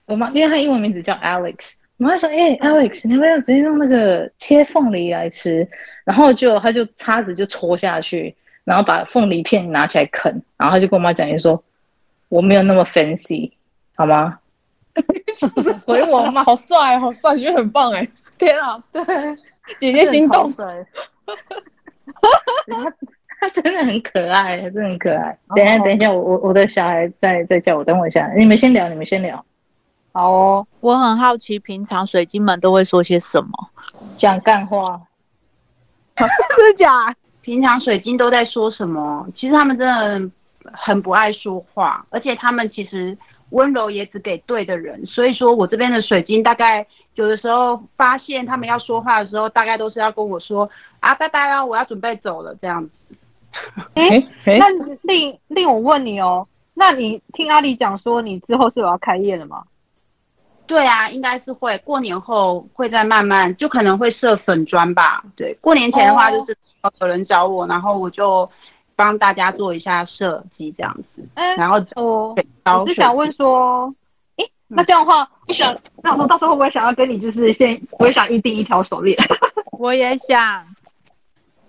我妈因为她英文名字叫 Alex，我妈说：‘哎、欸，Alex，你要不要直接用那个切凤梨来吃？’然后就她就叉子就戳下去，然后把凤梨片拿起来啃。然后她就跟我妈讲，就说：‘我没有那么 fancy，好吗？’” 回我吗？好帅，好帅，觉得很棒哎！天啊，对，姐姐心动。他他真的很可爱，真的很可爱。等一下，等一下，我我我的小孩在在叫我，等我一下。你们先聊，你们先聊。好哦，我很好奇，平常水晶们都会说些什么？讲干话？是假？平常水晶都在说什么？其实他们真的很不爱说话，而且他们其实。温柔也只给对的人，所以说我这边的水晶大概有的时候发现他们要说话的时候，大概都是要跟我说啊，拜拜啦，我要准备走了这样子。哎哎，那令令我问你哦，那你听阿里讲说你之后是有要开业的吗？对啊，应该是会过年后会再慢慢，就可能会设粉砖吧。对，过年前的话就是有人找我，然后我就帮大家做一下设计这样子。嗯，然后哦，我是想问说，哎，那这样的话，我想，那我到时候会不会想要跟你就是先，我也想预定一条手链。我也想，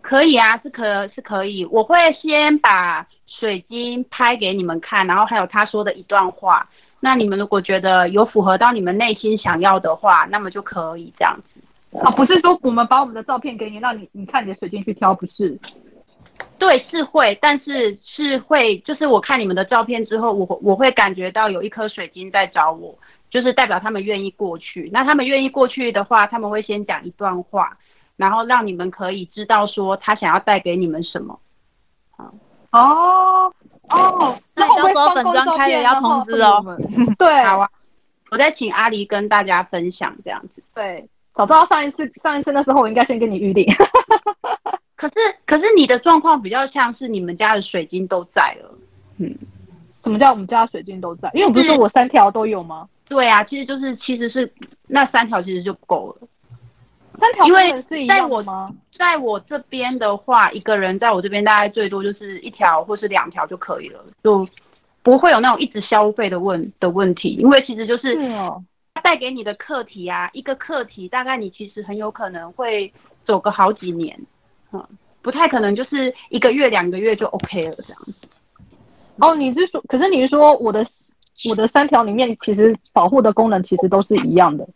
可以啊，是可是可以，我会先把水晶拍给你们看，然后还有他说的一段话。那你们如果觉得有符合到你们内心想要的话，那么就可以这样子。哦，不是说我们把我们的照片给你，让你你看你的水晶去挑，不是？对，是会，但是是会，就是我看你们的照片之后，我我会感觉到有一颗水晶在找我，就是代表他们愿意过去。那他们愿意过去的话，他们会先讲一段话，然后让你们可以知道说他想要带给你们什么。好哦。哦，那你到时候粉专开了要通知哦。对，好啊，我再请阿狸跟大家分享这样子。对，早知道上一次上一次那时候我应该先跟你预定。可是可是你的状况比较像是你们家的水晶都在了。嗯，什么叫我们家的水晶都在？因为我不是说我三条都有吗？对啊，其实就是其实是那三条其实就够了。三条，因为在我吗？在我这边的话，一个人在我这边大概最多就是一条或是两条就可以了，就不会有那种一直消费的问的问题。因为其实就是带给你的课题啊，一个课题大概你其实很有可能会走个好几年，嗯，不太可能就是一个月两个月就 OK 了这样子。哦，你是说，可是你是说我的我的三条里面其实保护的功能其实都是一样的。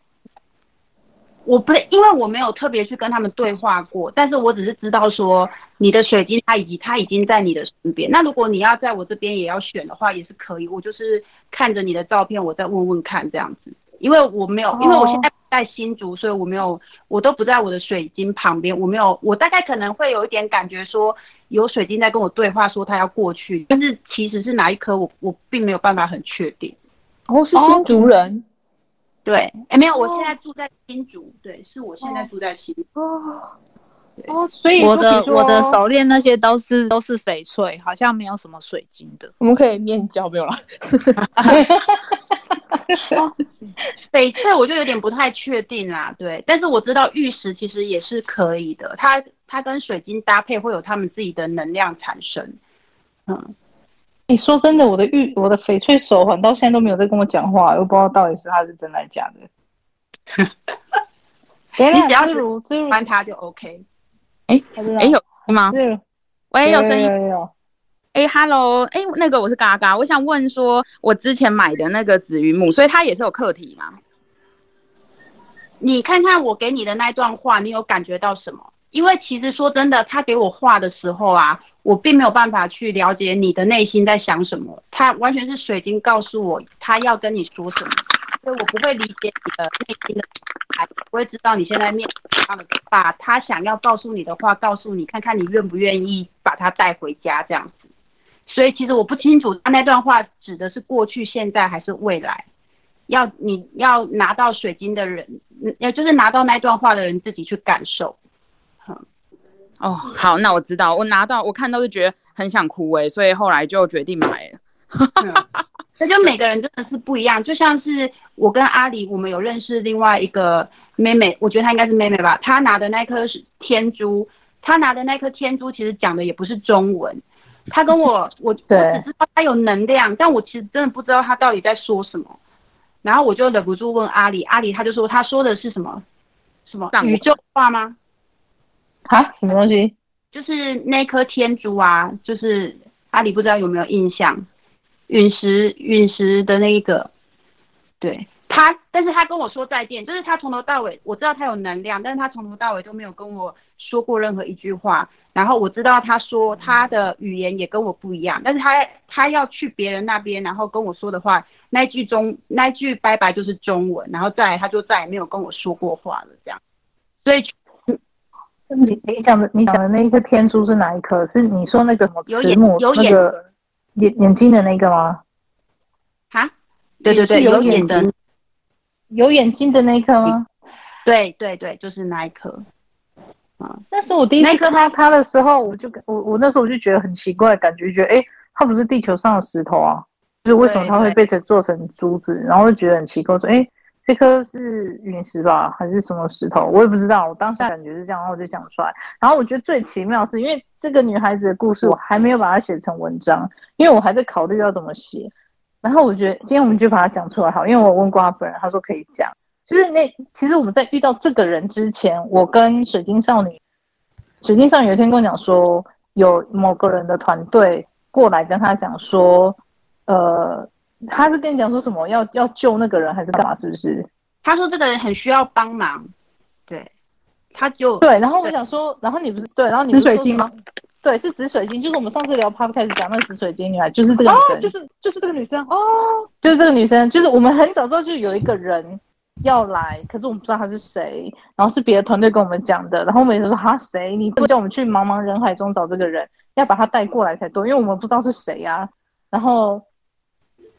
我不是，因为我没有特别去跟他们对话过，但是我只是知道说你的水晶它已经它已经在你的身边。那如果你要在我这边也要选的话，也是可以。我就是看着你的照片，我再问问看这样子。因为我没有，因为我现在不在新竹，所以我没有，我都不在我的水晶旁边。我没有，我大概可能会有一点感觉说有水晶在跟我对话，说他要过去，但是其实是哪一颗，我我并没有办法很确定。哦，是新竹人。对，哎，没有，我现在住在新竹。Oh. 对，是我现在住在新竹。哦，哦，所以我的我的手链那些都是都是翡翠，好像没有什么水晶的。我们可以面交，没有了。翡翠我就有点不太确定啦。对，但是我知道玉石其实也是可以的，它它跟水晶搭配会有他们自己的能量产生。嗯。你说真的，我的玉，我的翡翠手环到现在都没有在跟我讲话，我不知道到底是他是真的假的。你只要如欢他就 OK。哎哎有吗？喂，有声音。哎，Hello，哎，那个我是嘎嘎，我想问说，我之前买的那个紫云母，所以它也是有课题吗？你看看我给你的那段话，你有感觉到什么？因为其实说真的，他给我画的时候啊。我并没有办法去了解你的内心在想什么，他完全是水晶告诉我他要跟你说什么，所以我不会理解你的内心的，不会知道你现在面，把他想要告诉你的话告诉你，看看你愿不愿意把他带回家这样。所以其实我不清楚他那段话指的是过去、现在还是未来，要你要拿到水晶的人，也就是拿到那段话的人自己去感受。哦，好，那我知道，我拿到，我看到就觉得很想哭哎，所以后来就决定买了。那就每个人真的是不一样，就像是我跟阿里，我们有认识另外一个妹妹，我觉得她应该是妹妹吧。她拿的那颗是天珠，她拿的那颗天珠其实讲的也不是中文。她跟我，我我只知道他有能量，但我其实真的不知道他到底在说什么。然后我就忍不住问阿里，阿里他就说他说的是什么？什么宇宙话吗？啊，什么东西？就是那颗天珠啊，就是阿里不知道有没有印象，陨石陨石的那一个，对他，但是他跟我说再见，就是他从头到尾，我知道他有能量，但是他从头到尾都没有跟我说过任何一句话。然后我知道他说他的语言也跟我不一样，但是他他要去别人那边，然后跟我说的话，那句中那句拜拜就是中文，然后再来他就再也没有跟我说过话了，这样，所以。你你讲的你讲的那一颗天珠是哪一颗？是你说那个什么慈母那个眼眼睛的那个吗？啊？对对对，有眼睛，有眼睛的那一颗吗？对对对，就是那一颗。嗯，那时候我第一次看到他的时候，我就我我那时候我就觉得很奇怪，感觉觉得哎，它不是地球上的石头啊，就是为什么它会被成做成珠子？然后就觉得很奇怪，说哎，这颗是陨石吧，还是什么石头？我也不知道。我当下感觉是这样，然后我就讲出来。然后我觉得最奇妙是，因为这个女孩子的故事我还没有把它写成文章，因为我还在考虑要怎么写。然后我觉得今天我们就把它讲出来好，因为我问过他本人，他说可以讲。就是那其实我们在遇到这个人之前，我跟水晶少女，水晶少女有一天跟我讲说，有某个人的团队过来跟他讲说，呃，他是跟你讲说什么要要救那个人还是干嘛？是不是？他说这个人很需要帮忙，对，他就对。然后我想说，然后你不是对，然后你是紫水晶吗？对，是紫水晶，就是我们上次聊 podcast 讲那个紫水晶女孩，就是这个女生，哦、就是就是这个女生哦，就是这个女生，就是我们很早之后就有一个人。要来，可是我们不知道他是谁，然后是别的团队跟我们讲的，然后我们也说他谁？你不叫我们去茫茫人海中找这个人，要把他带过来才对，因为我们不知道是谁呀、啊。然后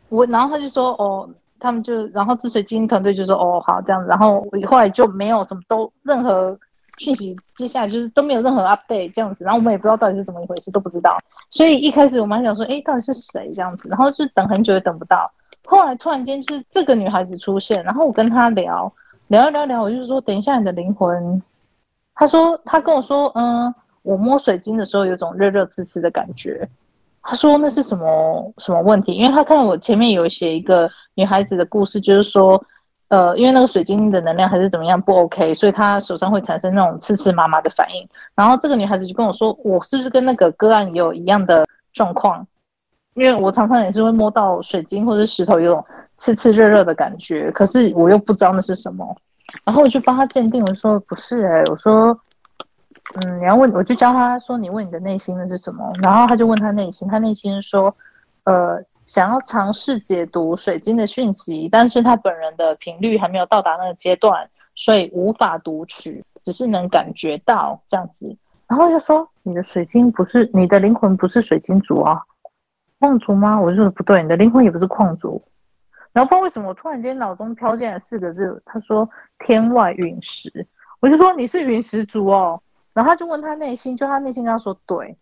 我，然后他就说哦，他们就，然后紫水晶团队就说哦好这样子，然后我后来就没有什么都任何讯息，接下来就是都没有任何 update 这样子，然后我们也不知道到底是怎么一回事，都不知道。所以一开始我们还想说，哎，到底是谁这样子？然后就等很久也等不到。后来突然间是这个女孩子出现，然后我跟她聊聊一聊聊，我就是说等一下你的灵魂，她说她跟我说，嗯，我摸水晶的时候有种热热刺刺的感觉，她说那是什么什么问题？因为她看我前面有写一个女孩子的故事，就是说，呃，因为那个水晶的能量还是怎么样不 OK，所以她手上会产生那种刺刺麻麻的反应。然后这个女孩子就跟我说，我是不是跟那个个案有一样的状况？因为我常常也是会摸到水晶或者石头有种刺刺热热的感觉，可是我又不知道那是什么，然后我就帮他鉴定，我说不是哎、我说，嗯，你要问，我就教他说你问你的内心的是什么，然后他就问他内心，他内心说，呃，想要尝试解读水晶的讯息，但是他本人的频率还没有到达那个阶段，所以无法读取，只是能感觉到这样子，然后就说你的水晶不是你的灵魂不是水晶族啊。矿族吗？我就说不对，你的灵魂也不是矿族。然后不知道为什么，我突然间脑中飘进来四个字，他说“天外陨石”，我就说你是陨石族哦。然后他就问他内心，就他内心跟他说对。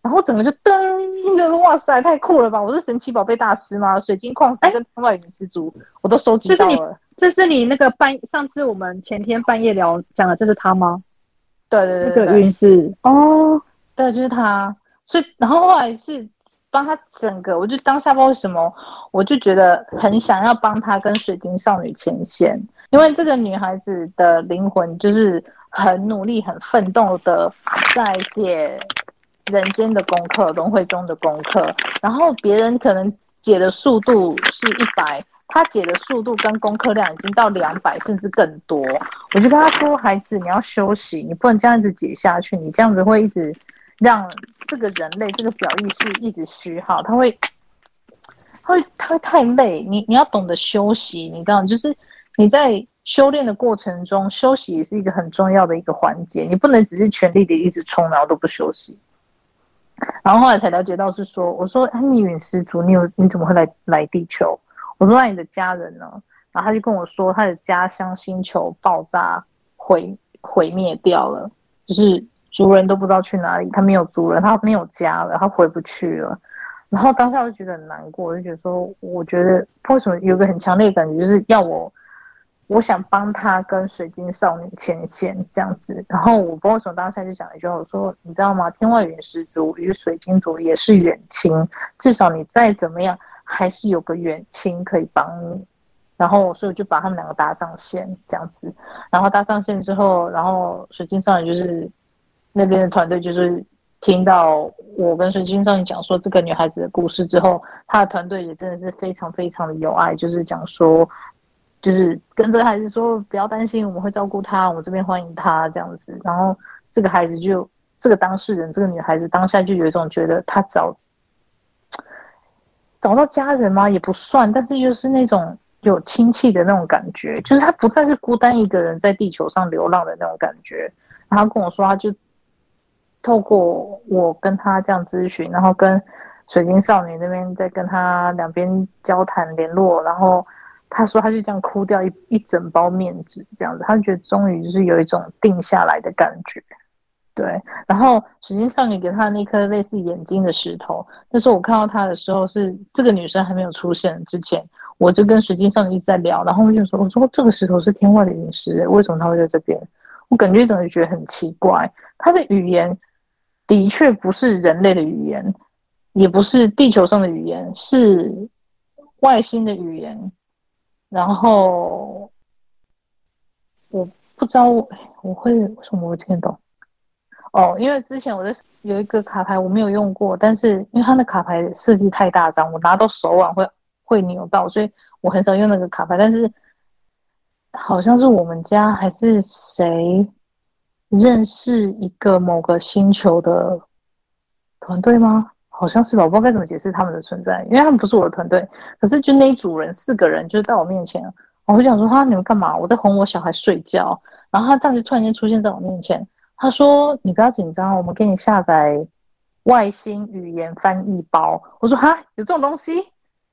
然后整个就噔，就哇塞，太酷了吧！我是神奇宝贝大师吗？水晶矿石跟天外陨石族，我都收集到了。这是你，这是你那个半上次我们前天半夜聊讲的，就是他吗？对对对，对，那个陨石哦，对，就是他。所以然后后来是。帮他整个，我就当下不知道为什么，我就觉得很想要帮他跟水晶少女牵线，因为这个女孩子的灵魂就是很努力、很奋斗的在解人间的功课、轮回中的功课，然后别人可能解的速度是一百，他解的速度跟功课量已经到两百甚至更多，我就跟他说：“孩子，你要休息，你不能这样子解下去，你这样子会一直。”让这个人类这个表意识一直虚耗，他会，他会，他会太累。你你要懂得休息，你知道，就是你在修炼的过程中，休息也是一个很重要的一个环节。你不能只是全力的一直冲，然后都不休息。然后后来才了解到是说，我说，哎，你陨石族，你有你怎么会来来地球？我说，那你的家人呢？然后他就跟我说，他的家乡星球爆炸毁毁灭掉了，就是。族人都不知道去哪里，他没有族人，他没有家了，他回不去了。然后当下我就觉得很难过，我就觉得说，我觉得为什么有个很强烈的感觉，就是要我，我想帮他跟水晶少女牵线这样子。然后我不知道为什么当下就讲一句话，我说你知道吗？天外陨石族与水晶族也是远亲，至少你再怎么样，还是有个远亲可以帮你。然后所以我就把他们两个搭上线这样子。然后搭上线之后，然后水晶少女就是。那边的团队就是听到我跟水晶少女讲说这个女孩子的故事之后，他的团队也真的是非常非常的有爱，就是讲说，就是跟这个孩子说不要担心，我们会照顾她，我们这边欢迎她这样子。然后这个孩子就这个当事人，这个女孩子当下就有一种觉得她找找到家人吗？也不算，但是又是那种有亲戚的那种感觉，就是她不再是孤单一个人在地球上流浪的那种感觉。然后跟我说，他就。透过我跟他这样咨询，然后跟水晶少女那边再跟他两边交谈联络，然后他说他就这样哭掉一一整包面纸，这样子，他觉得终于就是有一种定下来的感觉。对，然后水晶少女给他的那颗类似眼睛的石头，那时候我看到他的时候是这个女生还没有出现之前，我就跟水晶少女一直在聊，然后我就说：“我说这个石头是天外的陨石，为什么他会在这边？”我感觉一整个觉得很奇怪。他的语言的确不是人类的语言，也不是地球上的语言，是外星的语言。然后我不知道我会为什么我会听得懂。哦，因为之前我在有一个卡牌我没有用过，但是因为它的卡牌设计太大张，我拿到手腕会会扭到，所以我很少用那个卡牌。但是好像是我们家还是谁认识一个某个星球的团队吗？好像是吧，我不知道该怎么解释他们的存在，因为他们不是我的团队。可是就那一组人四个人就到我面前，我就想说哈，你们干嘛？我在哄我小孩睡觉，然后他当时突然间出现在我面前。他说：“你不要紧张，我们给你下载外星语言翻译包。”我说：“哈，有这种东西？”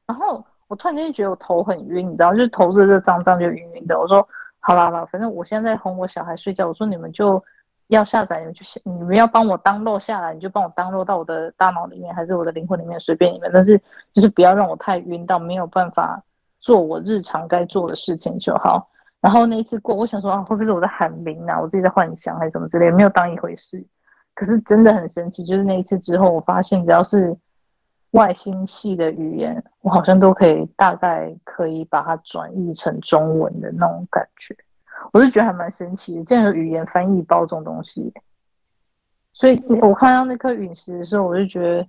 然后我突然间觉得我头很晕，你知道，就是头热热胀胀就晕晕的。我说：“好了好了，反正我现在哄我小孩睡觉。”我说：“你们就要下载，你们就下，你们要帮我 download 下来，你就帮我 download 到我的大脑里面，还是我的灵魂里面，随便你们。但是就是不要让我太晕到没有办法做我日常该做的事情就好。”然后那一次过，我想说啊，会不会是我在喊铃啊？我自己在幻想还是什么之类，没有当一回事。可是真的很神奇，就是那一次之后，我发现只要是外星系的语言，我好像都可以大概可以把它转译成中文的那种感觉。我是觉得还蛮神奇的，竟然有语言翻译包这种东西。所以我看到那颗陨石的时候，我就觉得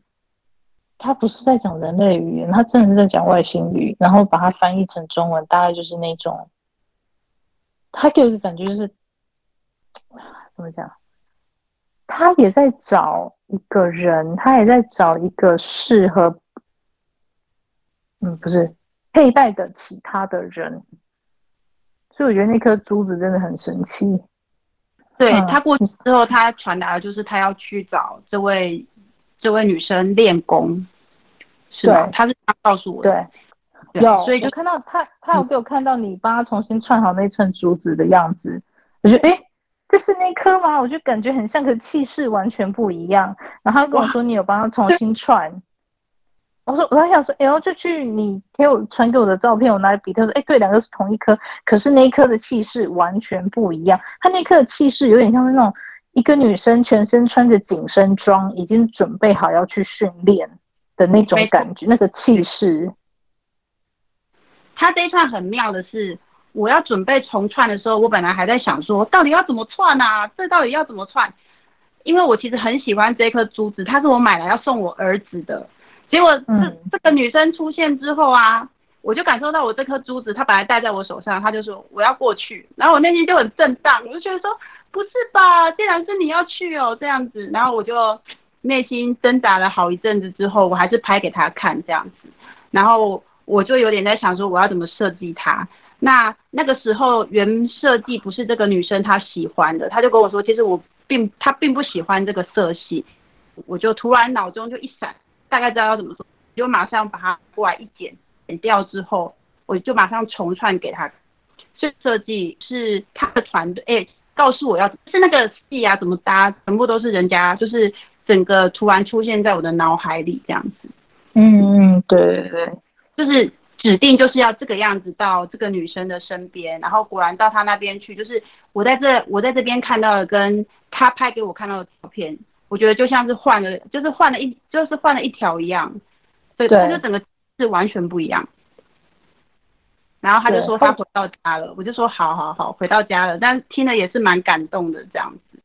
它不是在讲人类语言，它真的是在讲外星语，然后把它翻译成中文，大概就是那种。他给我的感觉就是，怎么讲？他也在找一个人，他也在找一个适合，嗯，不是佩戴的其他的人。所以我觉得那颗珠子真的很神奇。对，他过去之后，他传达的就是他要去找这位这位女生练功，是吧？他是他告诉我的。对。有，所以就看到他，他有给我看到你帮他重新串好那串珠子的样子，我就哎，这是那颗吗？我就感觉很像，可气势完全不一样。然后他跟我说你有帮他重新串，我说我在想说，哎呦，就去你给我传给我的照片，我拿来比，他说，哎，对，两个是同一颗，可是那一颗的气势完全不一样。他那颗的气势有点像是那种一个女生全身穿着紧身装，已经准备好要去训练的那种感觉，那个气势。他这一串很妙的是，我要准备重串的时候，我本来还在想说，到底要怎么串啊？这到底要怎么串？因为我其实很喜欢这颗珠子，它是我买来要送我儿子的。结果这、嗯、这个女生出现之后啊，我就感受到我这颗珠子，她本来戴在我手上，她就说我要过去，然后我内心就很震荡，我就觉得说不是吧？既然是你要去哦，这样子，然后我就内心挣扎了好一阵子之后，我还是拍给她看这样子，然后。我就有点在想说，我要怎么设计它？那那个时候原设计不是这个女生她喜欢的，她就跟我说，其实我并她并不喜欢这个色系。我就突然脑中就一闪，大概知道要怎么做，就马上把它过来一剪，剪掉之后，我就马上重串给他。这设计是他的团队哎，告诉我要是那个戏啊怎么搭，全部都是人家，就是整个突然出现在我的脑海里这样子。嗯嗯，对对对。就是指定就是要这个样子到这个女生的身边，然后果然到她那边去，就是我在这我在这边看到的，跟她拍给我看到的照片，我觉得就像是换了，就是换了一就是换了一条一样，对，他就整个是完全不一样。然后他就说他回到家了，我就说好好好，回到家了，但听了也是蛮感动的这样子。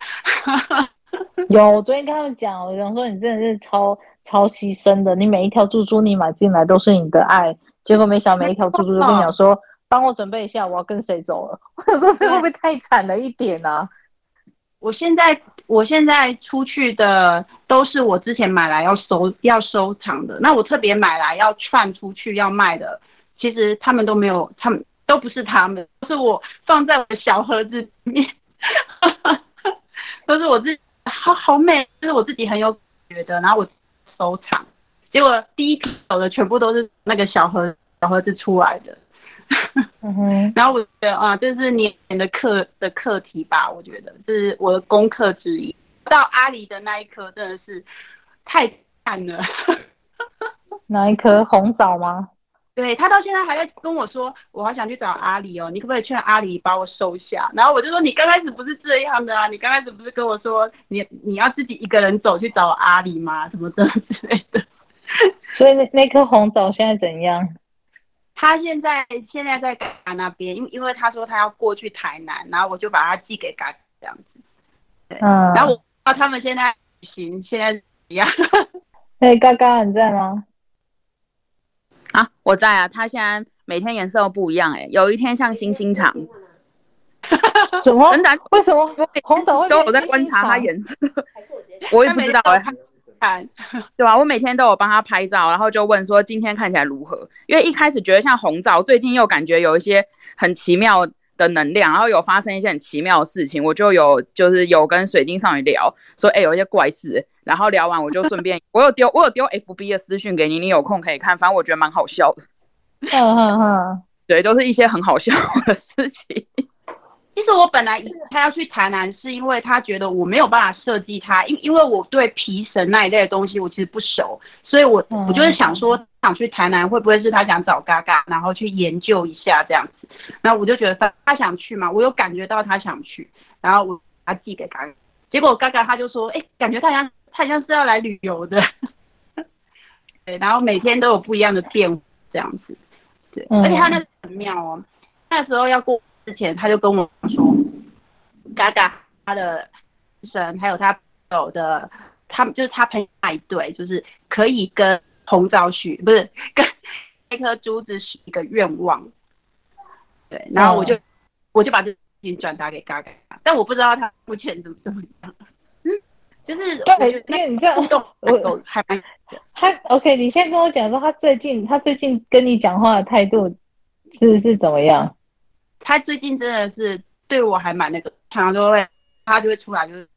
有，我昨天跟他们讲，我想说你真的是超。超牺牲的，你每一条猪猪你买进来都是你的爱，结果没想到每一条猪猪都跟你讲说，帮我准备一下，我要跟谁走了。我想说这会不会太惨了一点啊？我现在我现在出去的都是我之前买来要收要收藏的，那我特别买来要串出去要卖的，其实他们都没有，他们都不是他们，是我放在我的小盒子里面，都是我自己，好好美，就是我自己很有觉得，然后我。收藏，结果第一批走的全部都是那个小盒小盒子出来的，嗯，然后我觉得啊，这是年年的课的课题吧，我觉得这是我的功课之一。到阿里的那一颗真的是太惨了。哪一颗红枣吗？对，他到现在还在跟我说，我好想去找阿里哦，你可不可以劝阿里把我收下？然后我就说，你刚开始不是这样的啊，你刚开始不是跟我说你你要自己一个人走去找阿里吗？什么的之类的。所以那那颗红枣现在怎样？他现在现在在嘎嘎那边，因因为他说他要过去台南，然后我就把他寄给嘎嘎这样子。对，嗯。然后我知道他们现在旅行现在怎么样？哎，嘎嘎你在吗？啊，我在啊！他现在每天颜色都不一样，哎，有一天像星星长，什么？为什么红枣都有在观察它颜色？我也不知道哎，看，对吧？我每天都有帮他拍照，然后就问说今天看起来如何？因为一开始觉得像红枣，最近又感觉有一些很奇妙的能量，然后有发生一些很奇妙的事情，我就有就是有跟水晶少女聊，说哎、欸、有一些怪事，然后聊完我就顺便 我有丢我有丢 FB 的私讯给你，你有空可以看，反正我觉得蛮好笑的。嗯嗯嗯，对，都、就是一些很好笑的事情。其实我本来他要去台南，是因为他觉得我没有办法设计他，因因为我对皮绳那一类的东西我其实不熟，所以我我就是想说想去台南会不会是他想找嘎嘎，然后去研究一下这样子，然后我就觉得他他想去嘛，我有感觉到他想去，然后我他寄给嘎嘎，结果嘎嘎他就说，哎，感觉他像他像是要来旅游的，对，然后每天都有不一样的变化这样子，对，而且他那很妙哦，那时候要过。之前他就跟我说，嘎嘎他的神还有他朋友的，他们就是他朋友那一对，就是可以跟红枣许，不是跟那颗珠子许一个愿望。对，然后我就、嗯、我就把这事情转达给嘎嘎，但我不知道他目前怎么怎么样。嗯，就是对，因为你这样，我还蛮他 OK。你先跟我讲说，他最近他最近跟你讲话的态度是是怎么样？他最近真的是对我还蛮那个，常常都会他就会出来，就是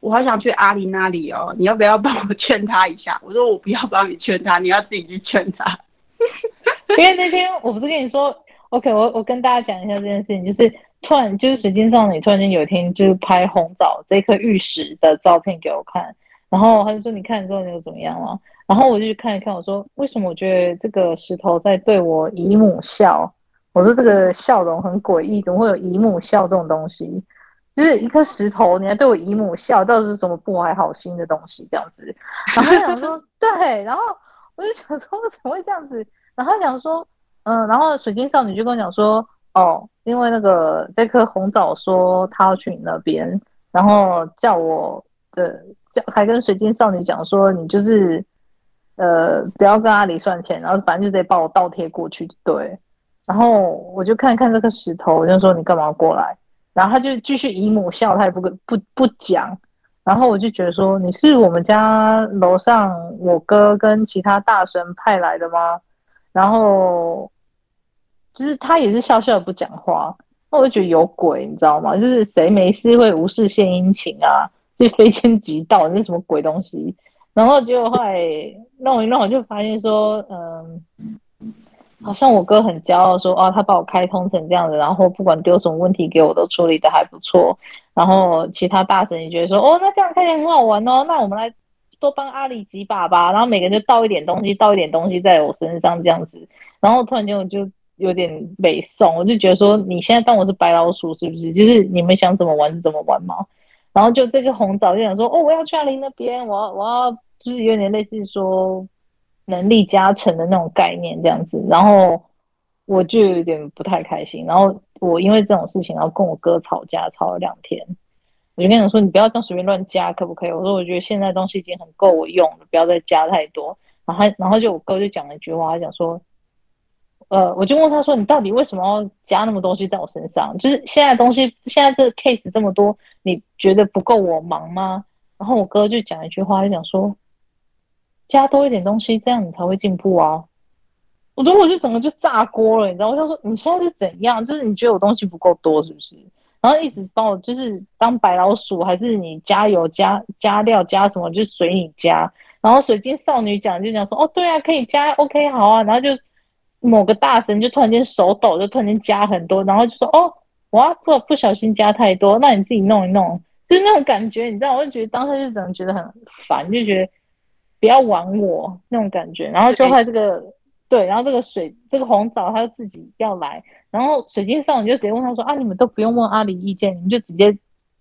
我好想去阿里那里哦，你要不要帮我劝他一下？我说我不要帮你劝他，你要自己去劝他。因为那天我不是跟你说，OK，我我跟大家讲一下这件事情，就是突然就是水晶少女突然间有一天就是拍红枣这颗玉石的照片给我看，然后他就说你看之后你又怎么样了？然后我就去看一看，我说为什么我觉得这个石头在对我姨母笑？我说这个笑容很诡异，怎么会有姨母笑这种东西？就是一颗石头，你还对我姨母笑，到底是什么不怀好心的东西？这样子，然后他想说 对，然后我就想说 怎么会这样子？然后他想说，嗯，然后水晶少女就跟我讲说，哦，因为那个这颗红枣说他要去你那边，然后叫我的叫还跟水晶少女讲说，你就是呃不要跟阿里算钱，然后反正就直接把我倒贴过去，对。然后我就看看这个石头，我就说你干嘛过来？然后他就继续姨母笑，他也不不不讲。然后我就觉得说你是我们家楼上我哥跟其他大神派来的吗？然后就是他也是笑笑不讲话。那我就觉得有鬼，你知道吗？就是谁没事会无事献殷勤啊？就非奸即盗，那是什么鬼东西？然后结果后来弄一弄，我就发现说，嗯。好像我哥很骄傲说，哦，他把我开通成这样子，然后不管丢什么问题给我都处理的还不错。然后其他大神也觉得说，哦，那这样看起来很好玩哦，那我们来多帮阿里几把吧。然后每个人就倒一点东西，倒一点东西在我身上这样子。然后突然间我就有点北宋，我就觉得说，你现在当我是白老鼠是不是？就是你们想怎么玩就怎么玩嘛。然后就这个红枣就想说，哦，我要去阿里那边，我要我要就是有点类似说。能力加成的那种概念，这样子，然后我就有点不太开心。然后我因为这种事情，然后跟我哥吵架，吵了两天。我就跟他说：“你不要这样随便乱加，可不可以？”我说：“我觉得现在东西已经很够我用了，不要再加太多。”然后，然后就我哥就讲了一句话，他讲说：“呃，我就问他说，你到底为什么要加那么多东西在我身上？就是现在东西，现在这个 case 这么多，你觉得不够我忙吗？”然后我哥就讲一句话，就讲说。加多一点东西，这样你才会进步啊！我觉得我就整个就炸锅了，你知道？我想说你现在是怎样？就是你觉得我东西不够多，是不是？然后一直帮我就是当白老鼠，还是你加油加加料加什么就随你加。然后水晶少女讲就讲说哦，对啊，可以加，OK，好啊。然后就某个大神就突然间手抖，就突然间加很多，然后就说哦，我不不小心加太多，那你自己弄一弄。就是那种感觉，你知道，我就觉得当时就只能觉得很烦，就觉得不要玩我那种感觉。然后就后来这个对，然后这个水这个红枣他就自己要来，然后水晶少女就直接问他说啊，你们都不用问阿里意见，你们就直接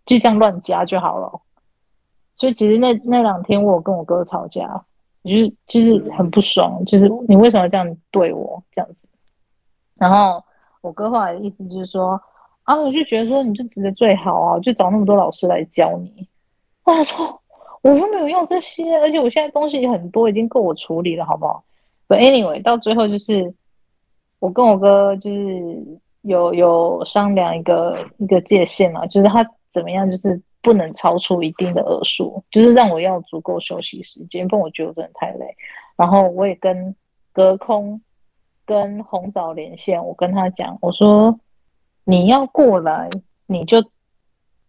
就这样乱加就好了。所以其实那那两天我有跟我哥吵架，就是就是很不爽，就是你为什么要这样对我这样子？然后我哥后来的意思就是说。啊，我就觉得说你就值得最好啊，就找那么多老师来教你。我说我又没有用这些，而且我现在东西也很多，已经够我处理了，好不好不 anyway，到最后就是我跟我哥就是有有商量一个一个界限啊，就是他怎么样，就是不能超出一定的额数，就是让我要足够休息时间，不然我觉得我真的太累。然后我也跟隔空跟红枣连线，我跟他讲，我说。你要过来，你就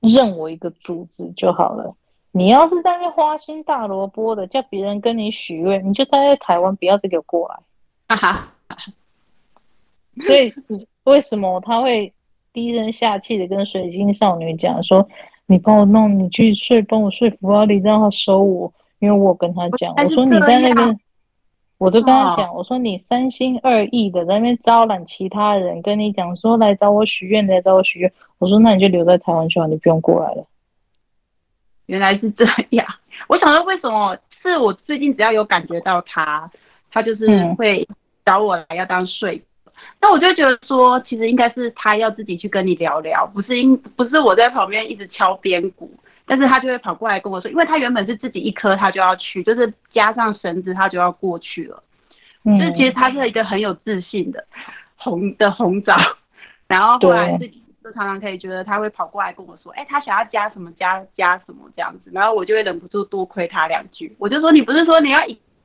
认我一个主子就好了。你要是在那花心大萝卜的，叫别人跟你许愿，你就待在台湾，不要再给我过来。哈哈。所以为什么他会低声下气的跟水晶少女讲说：“你帮我弄，你去睡，帮我说服阿里，让他收我。”因为我跟他讲，我说你在那边。我就跟他讲，我说你三心二意的在那边招揽其他人，跟你讲说来找我许愿，来找我许愿。我说那你就留在台湾去吧，你不用过来了。原来是这样，我想说为什么是我最近只要有感觉到他，他就是会找我来要当睡。那、嗯、我就觉得说，其实应该是他要自己去跟你聊聊，不是因不是我在旁边一直敲边鼓。但是他就会跑过来跟我说，因为他原本是自己一颗，他就要去，就是加上绳子，他就要过去了。嗯，就其实他是一个很有自信的红的红枣，然后后来自己常常可以觉得他会跑过来跟我说，哎，他想要加什么加加什么这样子，然后我就会忍不住多亏他两句，我就说你不是说你要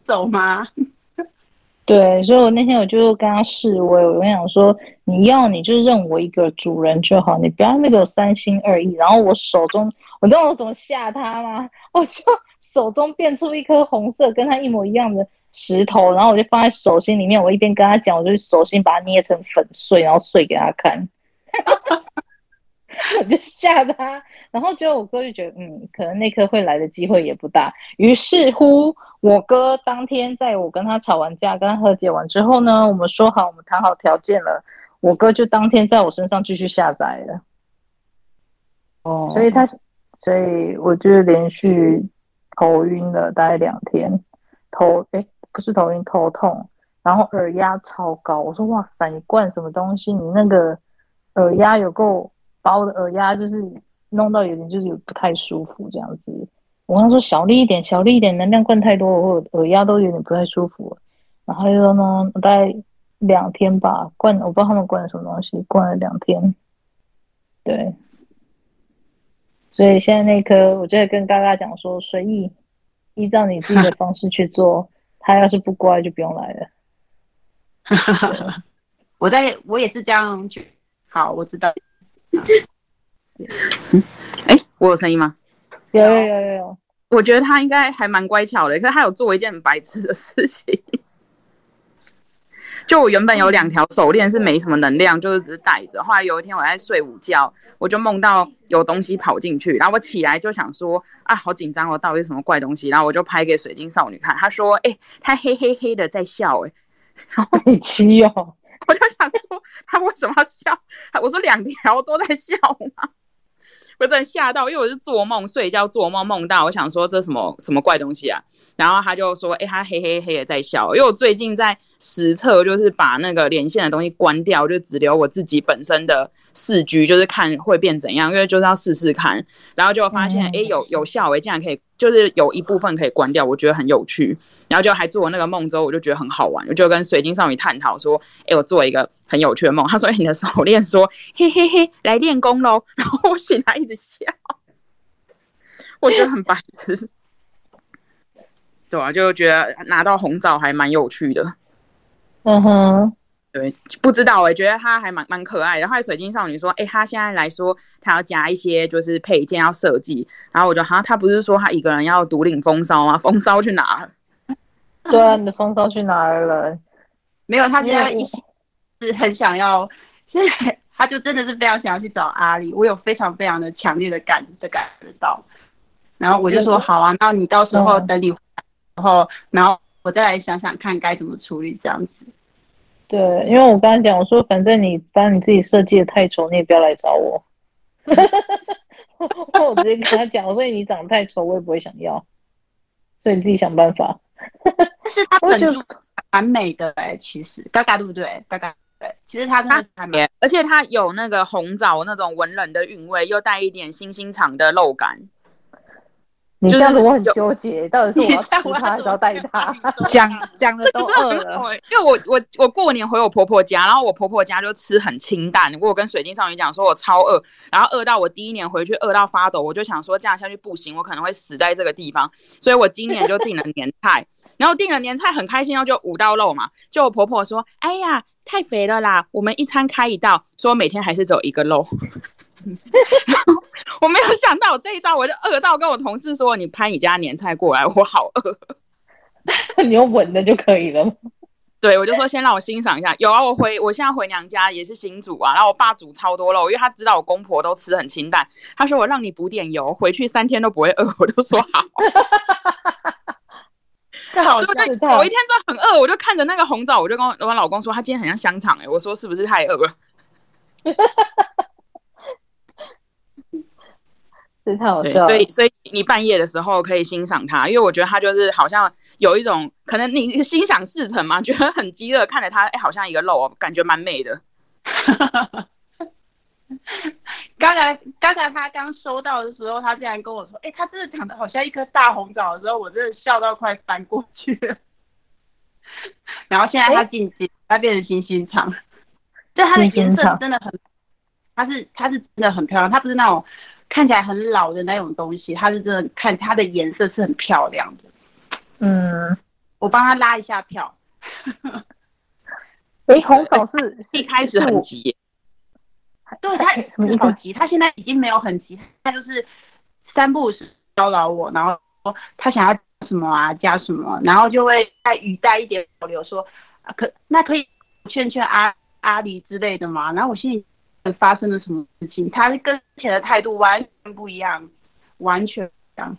走吗？对，所以我那天我就跟他示威，我跟他说，你要你就认我一个主人就好，你不要那个三心二意。然后我手中，我知道我怎么吓他吗？我就手中变出一颗红色跟他一模一样的石头，然后我就放在手心里面。我一边跟他讲，我就手心把它捏成粉碎，然后碎给他看。我就吓他，然后结果我哥就觉得，嗯，可能那颗会来的机会也不大。于是乎，我哥当天在我跟他吵完架、跟他和解完之后呢，我们说好，我们谈好条件了，我哥就当天在我身上继续下载了。哦，所以他，所以我就连续头晕了大概两天，头诶不是头晕，头痛，然后耳压超高。我说哇塞，你灌什么东西？你那个耳压有够。把我的耳压就是弄到有点就是有不太舒服这样子，我跟他说小力一点，小力一点，能量灌太多，我耳压都有点不太舒服。然后又呢，大概两天吧，灌我不知道他们灌了什么东西，灌了两天。对，所以现在那颗，我就在跟嘎嘎讲说，随意依照你自己的方式去做，他要是不乖就不用来了。我在我也是这样去，好，我知道。嗯，哎、欸，我有声音吗？有有有有有。我觉得他应该还蛮乖巧的，可是他有做一件很白痴的事情。就我原本有两条手链是没什么能量，就是只是戴着。后来有一天我在睡午觉，我就梦到有东西跑进去，然后我起来就想说啊，好紧张哦，到底是什么怪东西？然后我就拍给水晶少女看，她说，哎、欸，他黑黑黑的在笑、欸，哎，很奇 哦。我就想说，他为什么要笑？我说两条都在笑吗？我真的吓到，因为我是做梦睡觉做梦梦到，我想说这什么什么怪东西啊？然后他就说，哎、他嘿嘿嘿的在笑，因为我最近在实测，就是把那个连线的东西关掉，就只留我自己本身的。四 G 就是看会变怎样，因为就是要试试看，然后就发现哎、嗯欸、有有效哎，竟然可以，就是有一部分可以关掉，我觉得很有趣，然后就还做了那个梦之后，我就觉得很好玩，我就跟水晶少女探讨说，哎、欸，我做了一个很有趣的梦，他说、欸、你的手链说嘿嘿嘿来练功喽，然后我醒来一直笑，我觉得很白痴，对啊，就觉得拿到红枣还蛮有趣的，嗯哼。对，不知道我、欸、觉得他还蛮蛮可爱的。然后水晶少女说：“哎、欸，他现在来说，他要加一些就是配件要设计。”然后我就好像他不是说他一个人要独领风骚吗？风骚去哪了？对啊，你的风骚去哪儿了？没有，他现在是很想要，现在他就真的是非常想要去找阿里，我有非常非常的强烈的感的感觉到，然后我就说好啊，那你到时候等你回来，然后然后我再来想想看该怎么处理这样子。对，因为我刚刚讲，我说反正你把你自己设计的太丑，你也不要来找我。我直接跟他讲，我说你长得太丑，我也不会想要，所以你自己想办法。但是他本就蛮美的哎、欸，其实嘎嘎对不对？嘎嘎对。其实它真的还蛮，而且它有那个红枣那种文人的韵味，又带一点星星肠的肉感。你这样子我很纠结，到底是我要吃它还是要带它？讲讲的都饿了。因为我我我过年回我婆婆家，然后我婆婆家就吃很清淡。我跟水晶少女讲说，我超饿，然后饿到我第一年回去饿到发抖，我就想说这样下去不行，我可能会死在这个地方，所以我今年就订了年菜。然后订了年菜很开心，然后就五道肉嘛，就我婆婆说，哎呀。太肥了啦！我们一餐开一道，说每天还是只有一个肉。然 后我没有想到我这一招，我就饿到跟我同事说：“你拍你家年菜过来，我好饿。”你用稳的就可以了。对，我就说先让我欣赏一下。有啊，我回我现在回娘家也是新煮啊，然后我爸煮超多肉，因为他知道我公婆都吃很清淡。他说我让你补点油，回去三天都不会饿。我就说好。好，对不对？有一天真的很饿，我就看着那个红枣，我就跟我老公说，他今天很像香肠哎、欸。我说是不是太饿了？这太好笑了。对，所以所以你半夜的时候可以欣赏它，因为我觉得它就是好像有一种可能你心想事成嘛，觉得很饥饿，看着它哎，好像一个肉，感觉蛮美的。刚才刚才他刚收到的时候，他竟然跟我说：“哎、欸，他真的长得好像一颗大红枣。”的时候，我真的笑到快翻过去了。然后现在他进阶，他变成星星肠，就它的颜色真的很，它是它是真的很漂亮，它不是那种看起来很老的那种东西，它是真的看它的颜色是很漂亮的。嗯，我帮他拉一下票。哎、欸，红枣是 一开始很急。对他什么好急？他现在已经没有很急，他就是三不五时骚扰我，然后说他想要什么啊，加什么，然后就会带语带一点保留说，啊、可那可以劝劝阿阿里之类的嘛。然后我心里发生了什么事情？他跟前的态度完全不一样，完全不一样。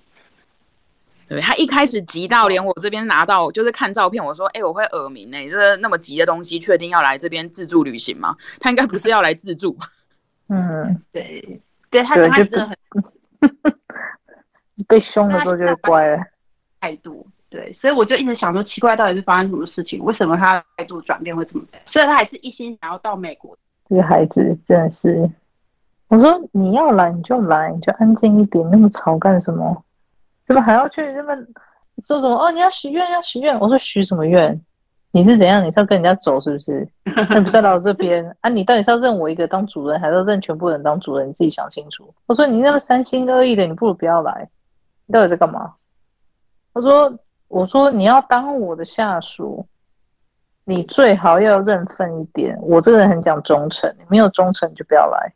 对，他一开始急到连我这边拿到就是看照片，我说，哎、欸，我会耳鸣哎，这那么急的东西，确定要来这边自助旅行吗？他应该不是要来自助。嗯，对，对他他真的很 被凶的时候就是乖了。态度对，所以我就一直想说，奇怪，到底是发生什么事情？为什么他态度转变会这么大？所以他还是一心想要到美国。这个孩子真的是，我说你要来你就来，你就安静一点，那么吵干什么？怎么还要去那么说什么？哦，你要许愿要许愿，我说许什么愿？你是怎样？你是要跟人家走是不是？那不是来我这边啊？你到底是要认我一个当主人，还是要认全部人当主人？你自己想清楚。我说你那么三心二意的，你不如不要来。你到底在干嘛？他说：“我说你要当我的下属，你最好要认份一点。我这个人很讲忠诚，你没有忠诚你就不要来。”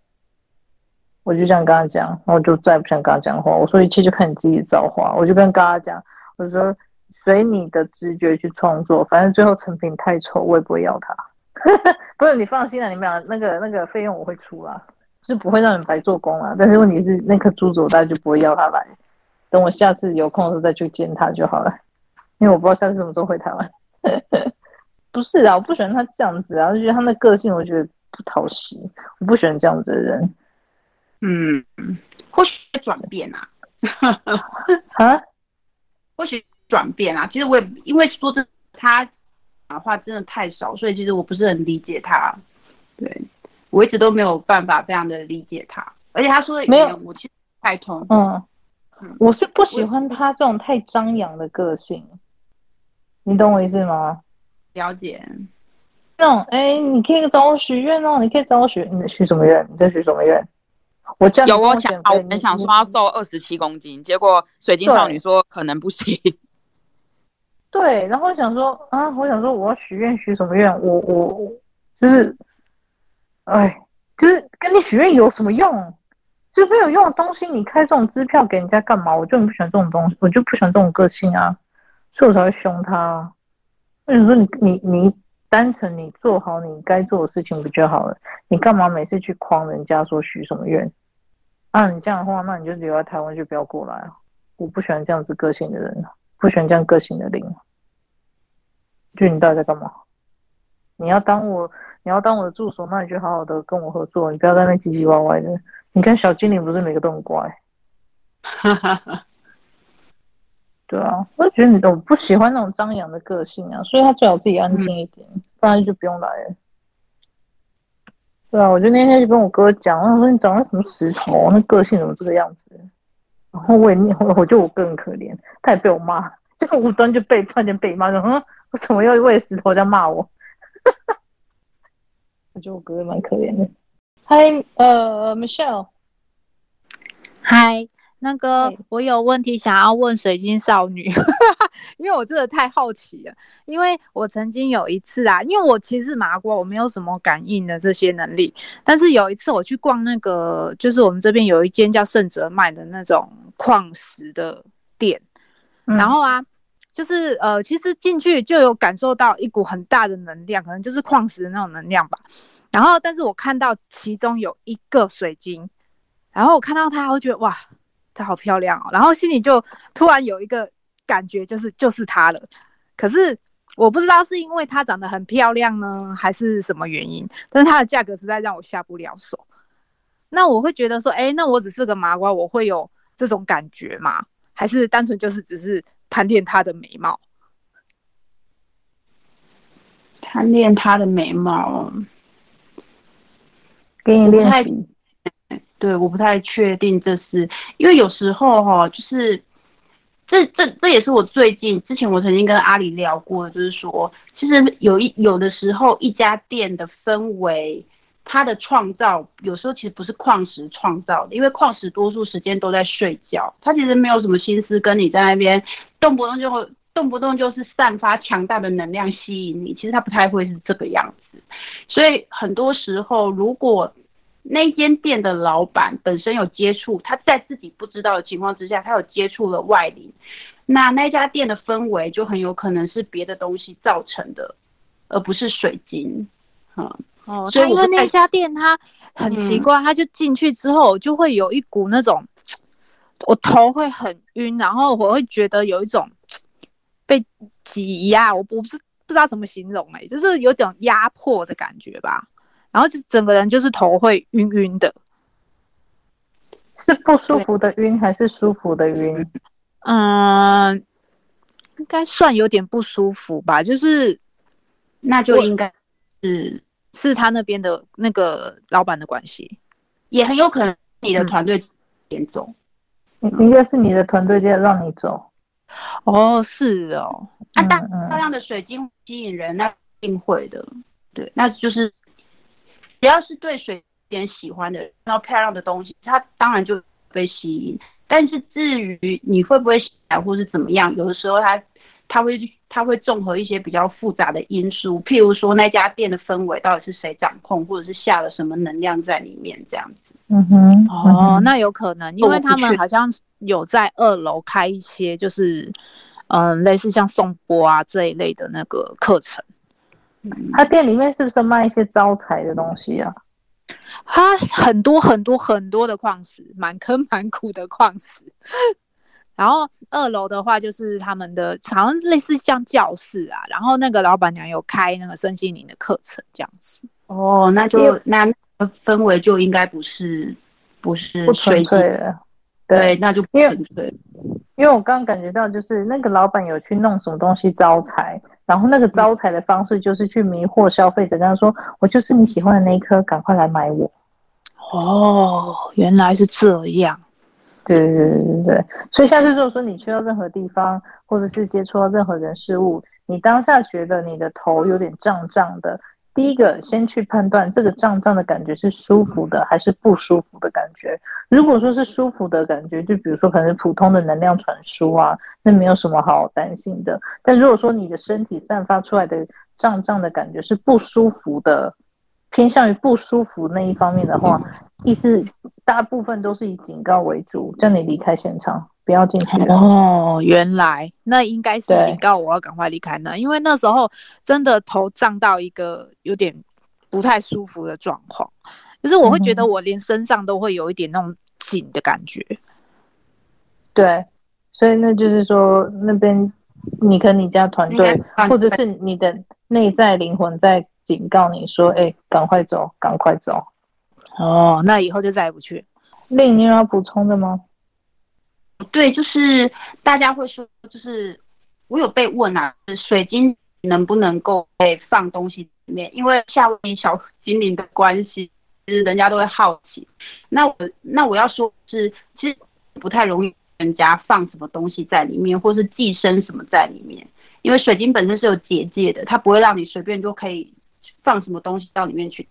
我就这样跟他讲，然后我就再也不想跟他讲话。我说一切就看你自己造化。我就跟他讲，我说。随你的直觉去创作，反正最后成品太丑，我也不会要他。不是你放心啦，你们俩那个那个费用我会出啦，是不会让你白做工啦。但是问题是那颗珠子我大概就不会要他来，等我下次有空的时候再去见他就好了。因为我不知道下次什么时候回台湾。不是啊，我不喜欢他这样子啊，就觉得他那个性我觉得不讨喜，我不喜欢这样子的人。嗯，或许转变啊，啊，或许。转变啊！其实我也因为说这他讲话真的太少，所以其实我不是很理解他。对，我一直都没有办法非常的理解他，而且他说的语言我其实不太通。嗯，嗯，我是不喜欢他这种太张扬的个性。你懂我意思吗？了解。那种哎，你可以找我许愿哦，你可以找我许，你许什么愿？你在许什么愿？我这样有我想，我本想说要瘦二十七公斤，结果水晶少女说可能不行。对，然后我想说啊，我想说我要许愿许什么愿？我我就是，哎，就是跟你许愿有什么用？就是没有用的东西，你开这种支票给人家干嘛？我就很不喜欢这种东西，我就不喜欢这种个性啊，所以我才会凶他。我想说你你你单纯你做好你该做的事情不就好了？你干嘛每次去诓人家说许什么愿？啊，你这样的话，那你就留在台湾就不要过来了。我不喜欢这样子个性的人，不喜欢这样个性的灵。就你到底在干嘛？你要当我，你要当我的助手，那你就好好的跟我合作，你不要在那唧唧歪歪的。你看小精灵不是每个都很乖？哈哈哈。对啊，我就觉得你都不喜欢那种张扬的个性啊，所以他最好自己安静一点，嗯、不然就不用来了。对啊，我就那天就跟我哥讲，我说你长了什么石头，那个性怎么这个样子？然后我也，我我觉得我哥很可怜，他也被我骂，这个无端就被突然间被骂，说嗯，为什么要为石头这样骂我？我觉得我哥也蛮可怜的。嗨，呃，Michelle，嗨。那个，我有问题想要问水晶少女，因为我真的太好奇了。因为我曾经有一次啊，因为我其实是麻瓜，我没有什么感应的这些能力。但是有一次我去逛那个，就是我们这边有一间叫圣哲麦的那种矿石的店，嗯、然后啊，就是呃，其实进去就有感受到一股很大的能量，可能就是矿石的那种能量吧。然后，但是我看到其中有一个水晶，然后我看到它，我觉得哇。她好漂亮哦，然后心里就突然有一个感觉，就是就是她了。可是我不知道是因为她长得很漂亮呢，还是什么原因。但是她的价格实在让我下不了手。那我会觉得说，哎，那我只是个麻瓜，我会有这种感觉吗？还是单纯就是只是贪恋她的美貌？贪恋她的美貌，给你练习。对，我不太确定这是，因为有时候哈、就是这这这也是我最近之前我曾经跟阿里聊过，就是说，其实有一有的时候一家店的氛围，它的创造有时候其实不是矿石创造的，因为矿石多数时间都在睡觉，它其实没有什么心思跟你在那边动不动就会动不动就是散发强大的能量吸引你，其实它不太会是这个样子，所以很多时候如果。那间店的老板本身有接触，他在自己不知道的情况之下，他有接触了外灵，那那家店的氛围就很有可能是别的东西造成的，而不是水晶。嗯，哦，所以因为那家店它很奇怪，他、嗯、就进去之后就会有一股那种，我头会很晕，然后我会觉得有一种被挤压，我我不是不知道怎么形容哎、欸，就是有点压迫的感觉吧。然后就整个人就是头会晕晕的，是不舒服的晕还是舒服的晕？嗯，应该算有点不舒服吧。就是，那就应该是是他那边的那个老板的关系，也很有可能你的团队先走，嗯、应该是你的团队在让你走。哦，是哦，那大漂亮的水晶吸引人，那一定会的。对，那就是。只要是对水点喜欢的人，然后漂亮的东西，它当然就被吸引。但是至于你会不会喜欢或是怎么样，有的时候他他会他会综合一些比较复杂的因素，譬如说那家店的氛围到底是谁掌控，或者是下了什么能量在里面这样子。嗯哼，哦，那有可能，因为他们好像有在二楼开一些，就是嗯，类似像颂钵啊这一类的那个课程。他店里面是不是卖一些招财的东西啊？他很多很多很多的矿石，满坑满谷的矿石。然后二楼的话就是他们的，好像类似像教室啊。然后那个老板娘有开那个身心灵的课程，这样子。哦，那就那氛围就应该不是不是不纯粹的。对，那就不纯粹。因为我刚刚感觉到，就是那个老板有去弄什么东西招财。然后那个招财的方式就是去迷惑消费者，跟他说：“我就是你喜欢的那一颗，赶快来买我。”哦，原来是这样。对对对对对。所以下次如果说你去到任何地方，或者是接触到任何人事物，你当下觉得你的头有点胀胀的。第一个，先去判断这个胀胀的感觉是舒服的还是不舒服的感觉。如果说是舒服的感觉，就比如说可能是普通的能量传输啊，那没有什么好担心的。但如果说你的身体散发出来的胀胀的感觉是不舒服的，偏向于不舒服那一方面的话，意思大部分都是以警告为主，叫你离开现场，不要进去。哦，原来那应该是警告我要赶快离开那，因为那时候真的头胀到一个有点不太舒服的状况，就是我会觉得我连身上都会有一点那种紧的感觉。嗯、对，所以那就是说那边你跟你家团队，或者是你的内在灵魂在警告你说：“哎，赶快走，赶快走。”哦，那以后就再也不去。另你有要补充的吗？对，就是大家会说，就是我有被问啊，水晶能不能够被放东西里面？因为夏威夷小精灵的关系，其实人家都会好奇。那我那我要说是，其实不太容易人家放什么东西在里面，或是寄生什么在里面。因为水晶本身是有结界的，它不会让你随便就可以放什么东西到里面去。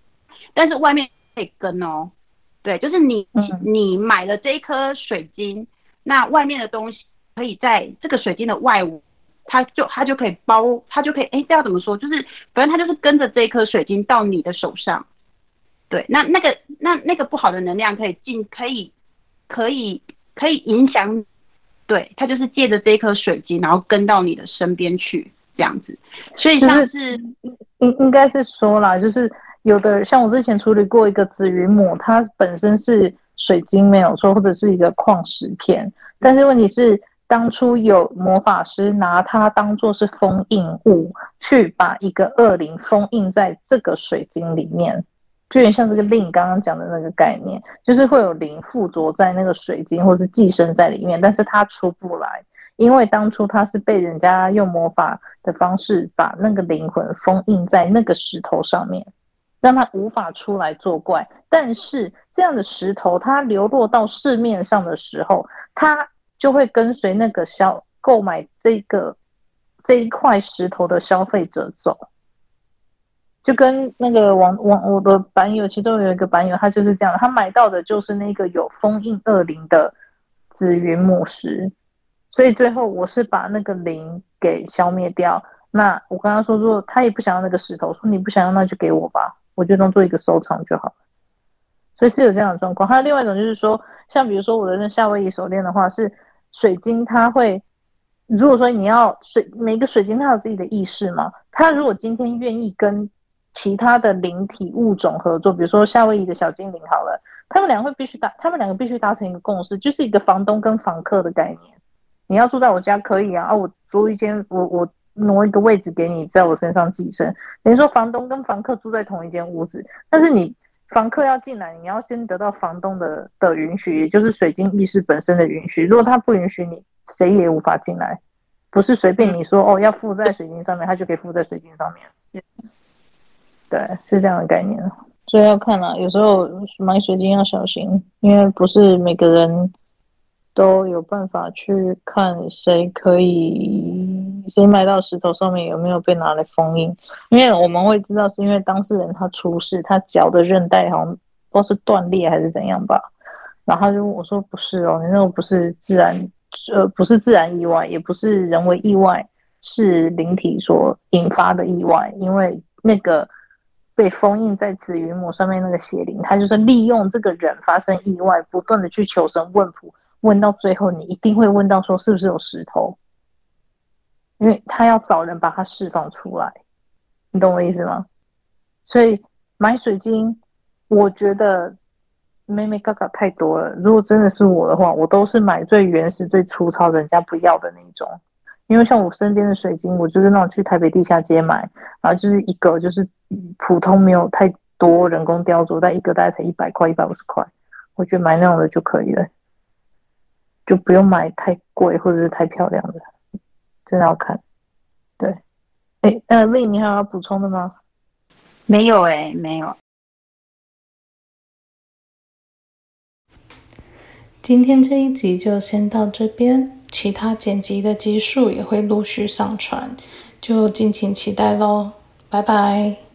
但是外面可以跟哦。对，就是你你你买了这一颗水晶，那外面的东西可以在这个水晶的外围，它就它就可以包，它就可以哎，这要怎么说？就是反正它就是跟着这一颗水晶到你的手上。对，那那个那那个不好的能量可以进，可以可以可以影响。对，它就是借着这一颗水晶，然后跟到你的身边去这样子。所以像是应应该是说啦，就是。有的像我之前处理过一个紫云母，它本身是水晶没有错，或者是一个矿石片，但是问题是当初有魔法师拿它当做是封印物，去把一个恶灵封印在这个水晶里面，就有点像这个令刚刚讲的那个概念，就是会有灵附着在那个水晶，或是寄生在里面，但是它出不来，因为当初它是被人家用魔法的方式把那个灵魂封印在那个石头上面。让它无法出来作怪，但是这样的石头它流落到市面上的时候，它就会跟随那个消购买这个这一块石头的消费者走，就跟那个网网我的版友，其中有一个版友，他就是这样，他买到的就是那个有封印恶灵的紫云母石，所以最后我是把那个灵给消灭掉。那我跟他说，如果他也不想要那个石头，说你不想要，那就给我吧。我就当做一个收藏就好了，所以是有这样的状况。还有另外一种就是说，像比如说我的那夏威夷手链的话，是水晶，它会如果说你要水，每个水晶它有自己的意识嘛，它如果今天愿意跟其他的灵体物种合作，比如说夏威夷的小精灵好了，他们两个会必须达，他们两个必须达成一个共识，就是一个房东跟房客的概念。你要住在我家可以啊，啊，我租一间，我我。挪一个位置给你，在我身上寄生，等于说房东跟房客住在同一间屋子，但是你房客要进来，你要先得到房东的的允许，也就是水晶意识本身的允许。如果他不允许你，谁也无法进来，不是随便你说哦要附在水晶上面，他就可以附在水晶上面。对，是这样的概念。所以要看啊，有时候买水晶要小心，因为不是每个人。都有办法去看谁可以，谁买到石头上面有没有被拿来封印，因为我们会知道是因为当事人他出事，他脚的韧带好像不知道是断裂还是怎样吧，然后就我说不是哦，你那个不是自然，呃不是自然意外，也不是人为意外，是灵体所引发的意外，因为那个被封印在紫云母上面那个邪灵，他就是利用这个人发生意外，不断的去求神问卜。问到最后，你一定会问到说是不是有石头？因为他要找人把它释放出来，你懂我意思吗？所以买水晶，我觉得妹妹嘎嘎太多了。如果真的是我的话，我都是买最原始、最粗糙、人家不要的那种。因为像我身边的水晶，我就是那种去台北地下街买，然后就是一个就是普通，没有太多人工雕琢，但一个大概才一百块、一百五十块，我觉得买那种的就可以了。就不用买太贵或者是太漂亮的，真的要看。对，哎，呃，丽，你还有要补充的吗？没有哎，没有。今天这一集就先到这边，其他剪辑的集数也会陆续上传，就敬请期待喽。拜拜。